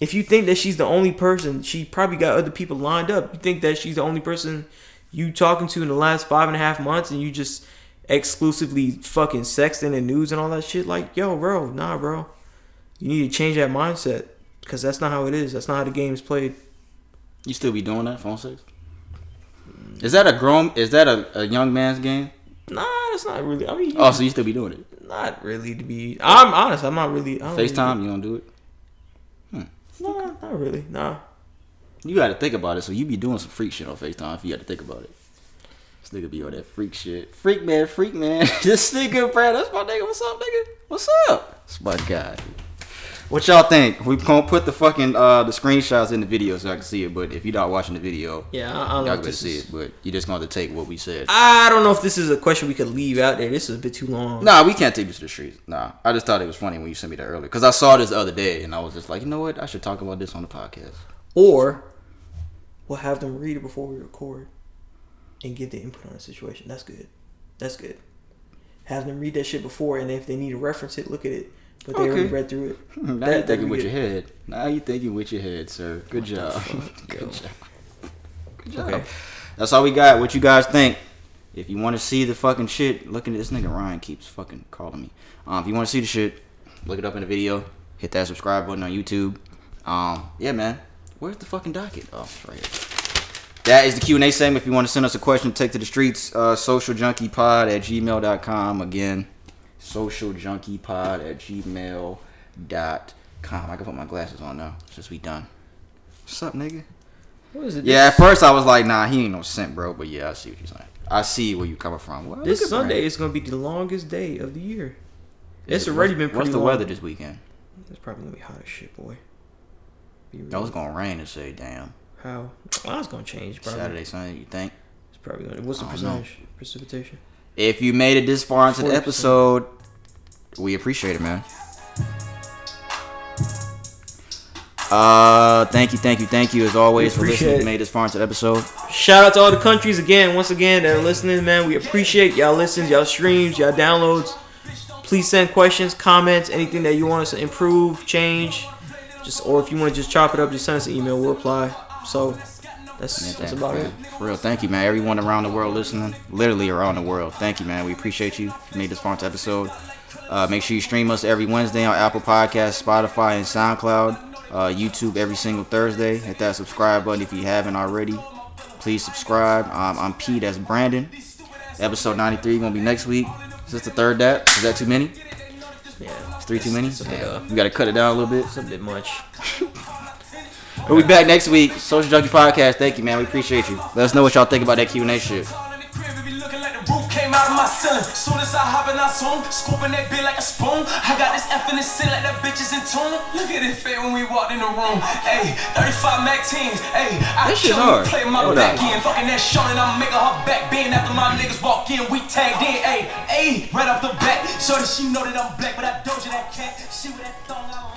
if you think that she's the only person, she probably got other people lined up. You think that she's the only person you talking to in the last five and a half months, and you just exclusively fucking sexting and news and all that shit? Like, yo, bro, nah, bro, you need to change that mindset because that's not how it is. That's not how the game is played. You still be doing that phone sex? Is that a grown? Is that a, a young man's game? Nah, that's not really. I mean, Oh, so you still be doing it? not really to be. I'm honest. I'm not really. I don't really- FaceTime, you don't do it. Hmm. Nah, not really. Nah. You got to think about it. So you be doing some freak shit on FaceTime if you got to think about it. This nigga be on that freak shit. Freak man, freak man. this nigga, Brad, that's my nigga. What's up, nigga? What's up? It's my guy. What y'all think? We gonna put the fucking uh the screenshots in the video so I can see it. But if you're not watching the video, Yeah, I- I don't y'all gonna see is- it. But you're just gonna have to take what we said. I don't know if this is a question we could leave out there. This is a bit too long. Nah, we can't take this to the streets. Nah, I just thought it was funny when you sent me that earlier because I saw this the other day and I was just like, you know what? I should talk about this on the podcast. Or we'll have them read it before we record and get the input on the situation. That's good. That's good. Have them read that shit before, and if they need to reference it, look at it. But they already Okay. read through it. Now you That- thinking with be your head. Now you're thinking with your head, sir. Good job. Good yo? job. Good job. Okay. That's all we got. What you guys think? If you want to see the fucking shit, looking at this nigga Ryan keeps fucking calling me. Um, if you want to see the shit, look it up in the video. Hit that subscribe button on YouTube. Um, yeah, man. Where's the fucking docket? Oh, it's right here. That is the Q&A segment. If you want to send us a question, take to the streets. Uh, socialjunkiepod at gmail.com. Again, socialjunkiepod at gmail.com. I can put my glasses on now since we done. What's up, nigga? What is it? Yeah, at first I was like, nah, he ain't no simp, bro. But yeah, I see what you're saying. I see where you coming from. Well, This Sunday is gonna be the longest day of the year. Yeah, It's already been pretty What's the long. weather this weekend? It's probably gonna be hot as shit, boy. Be it's real. gonna rain to say, damn. How? Well, it's gonna change. Probably. Saturday, Sunday, you think? It's probably gonna. What's the I don't know. percentage? Precipitation. If you made it this far into the 40%. episode, we appreciate it, man. Uh, thank you, thank you, thank you as always for listening. it. made this far into the episode. Shout out to all the countries again, once again that are listening, man. We appreciate y'all listens, y'all streams, y'all downloads. Please send questions, comments, anything that you want us to improve, change, just or if you want to just chop it up, just send us an email. We'll reply. So that's Man, that's about it. For real, thank you, man. Everyone around the world listening, literally around the world. Thank you, man. We appreciate you. You made this far into the episode. Uh, make sure you stream us every Wednesday on Apple Podcasts, Spotify, and SoundCloud. Uh, YouTube every single Thursday. Hit that subscribe button if you haven't already. Please subscribe. Um, I'm P. That's Brandon. Episode 93 gonna be next week. Is this the third that? Is that too many? Yeah, Is three too many? It's Yeah. uh, We gotta cut it down a little bit. it's a bit much. We'll be back next week. Social Junkie Podcast. Thank you, man. We appreciate you. Let us know what y'all think about that Q&A shit. Out of my ceiling. Soon as I hop in, I zoom. Scooping that bit like a spoon. I got this F in the ceiling like that bitch is in tune. Look at it fit when we walked in the room. Hey, 35 Mac teams. Hey, I That kill hard. you, play my Hold back in. Fucking that Sean and I'm making her back bend after my niggas walk in. We tagged in. Hey, hey, right off the bat. Shorty, she know that I'm black, but I doja that cat. She with that thong, I don't like them.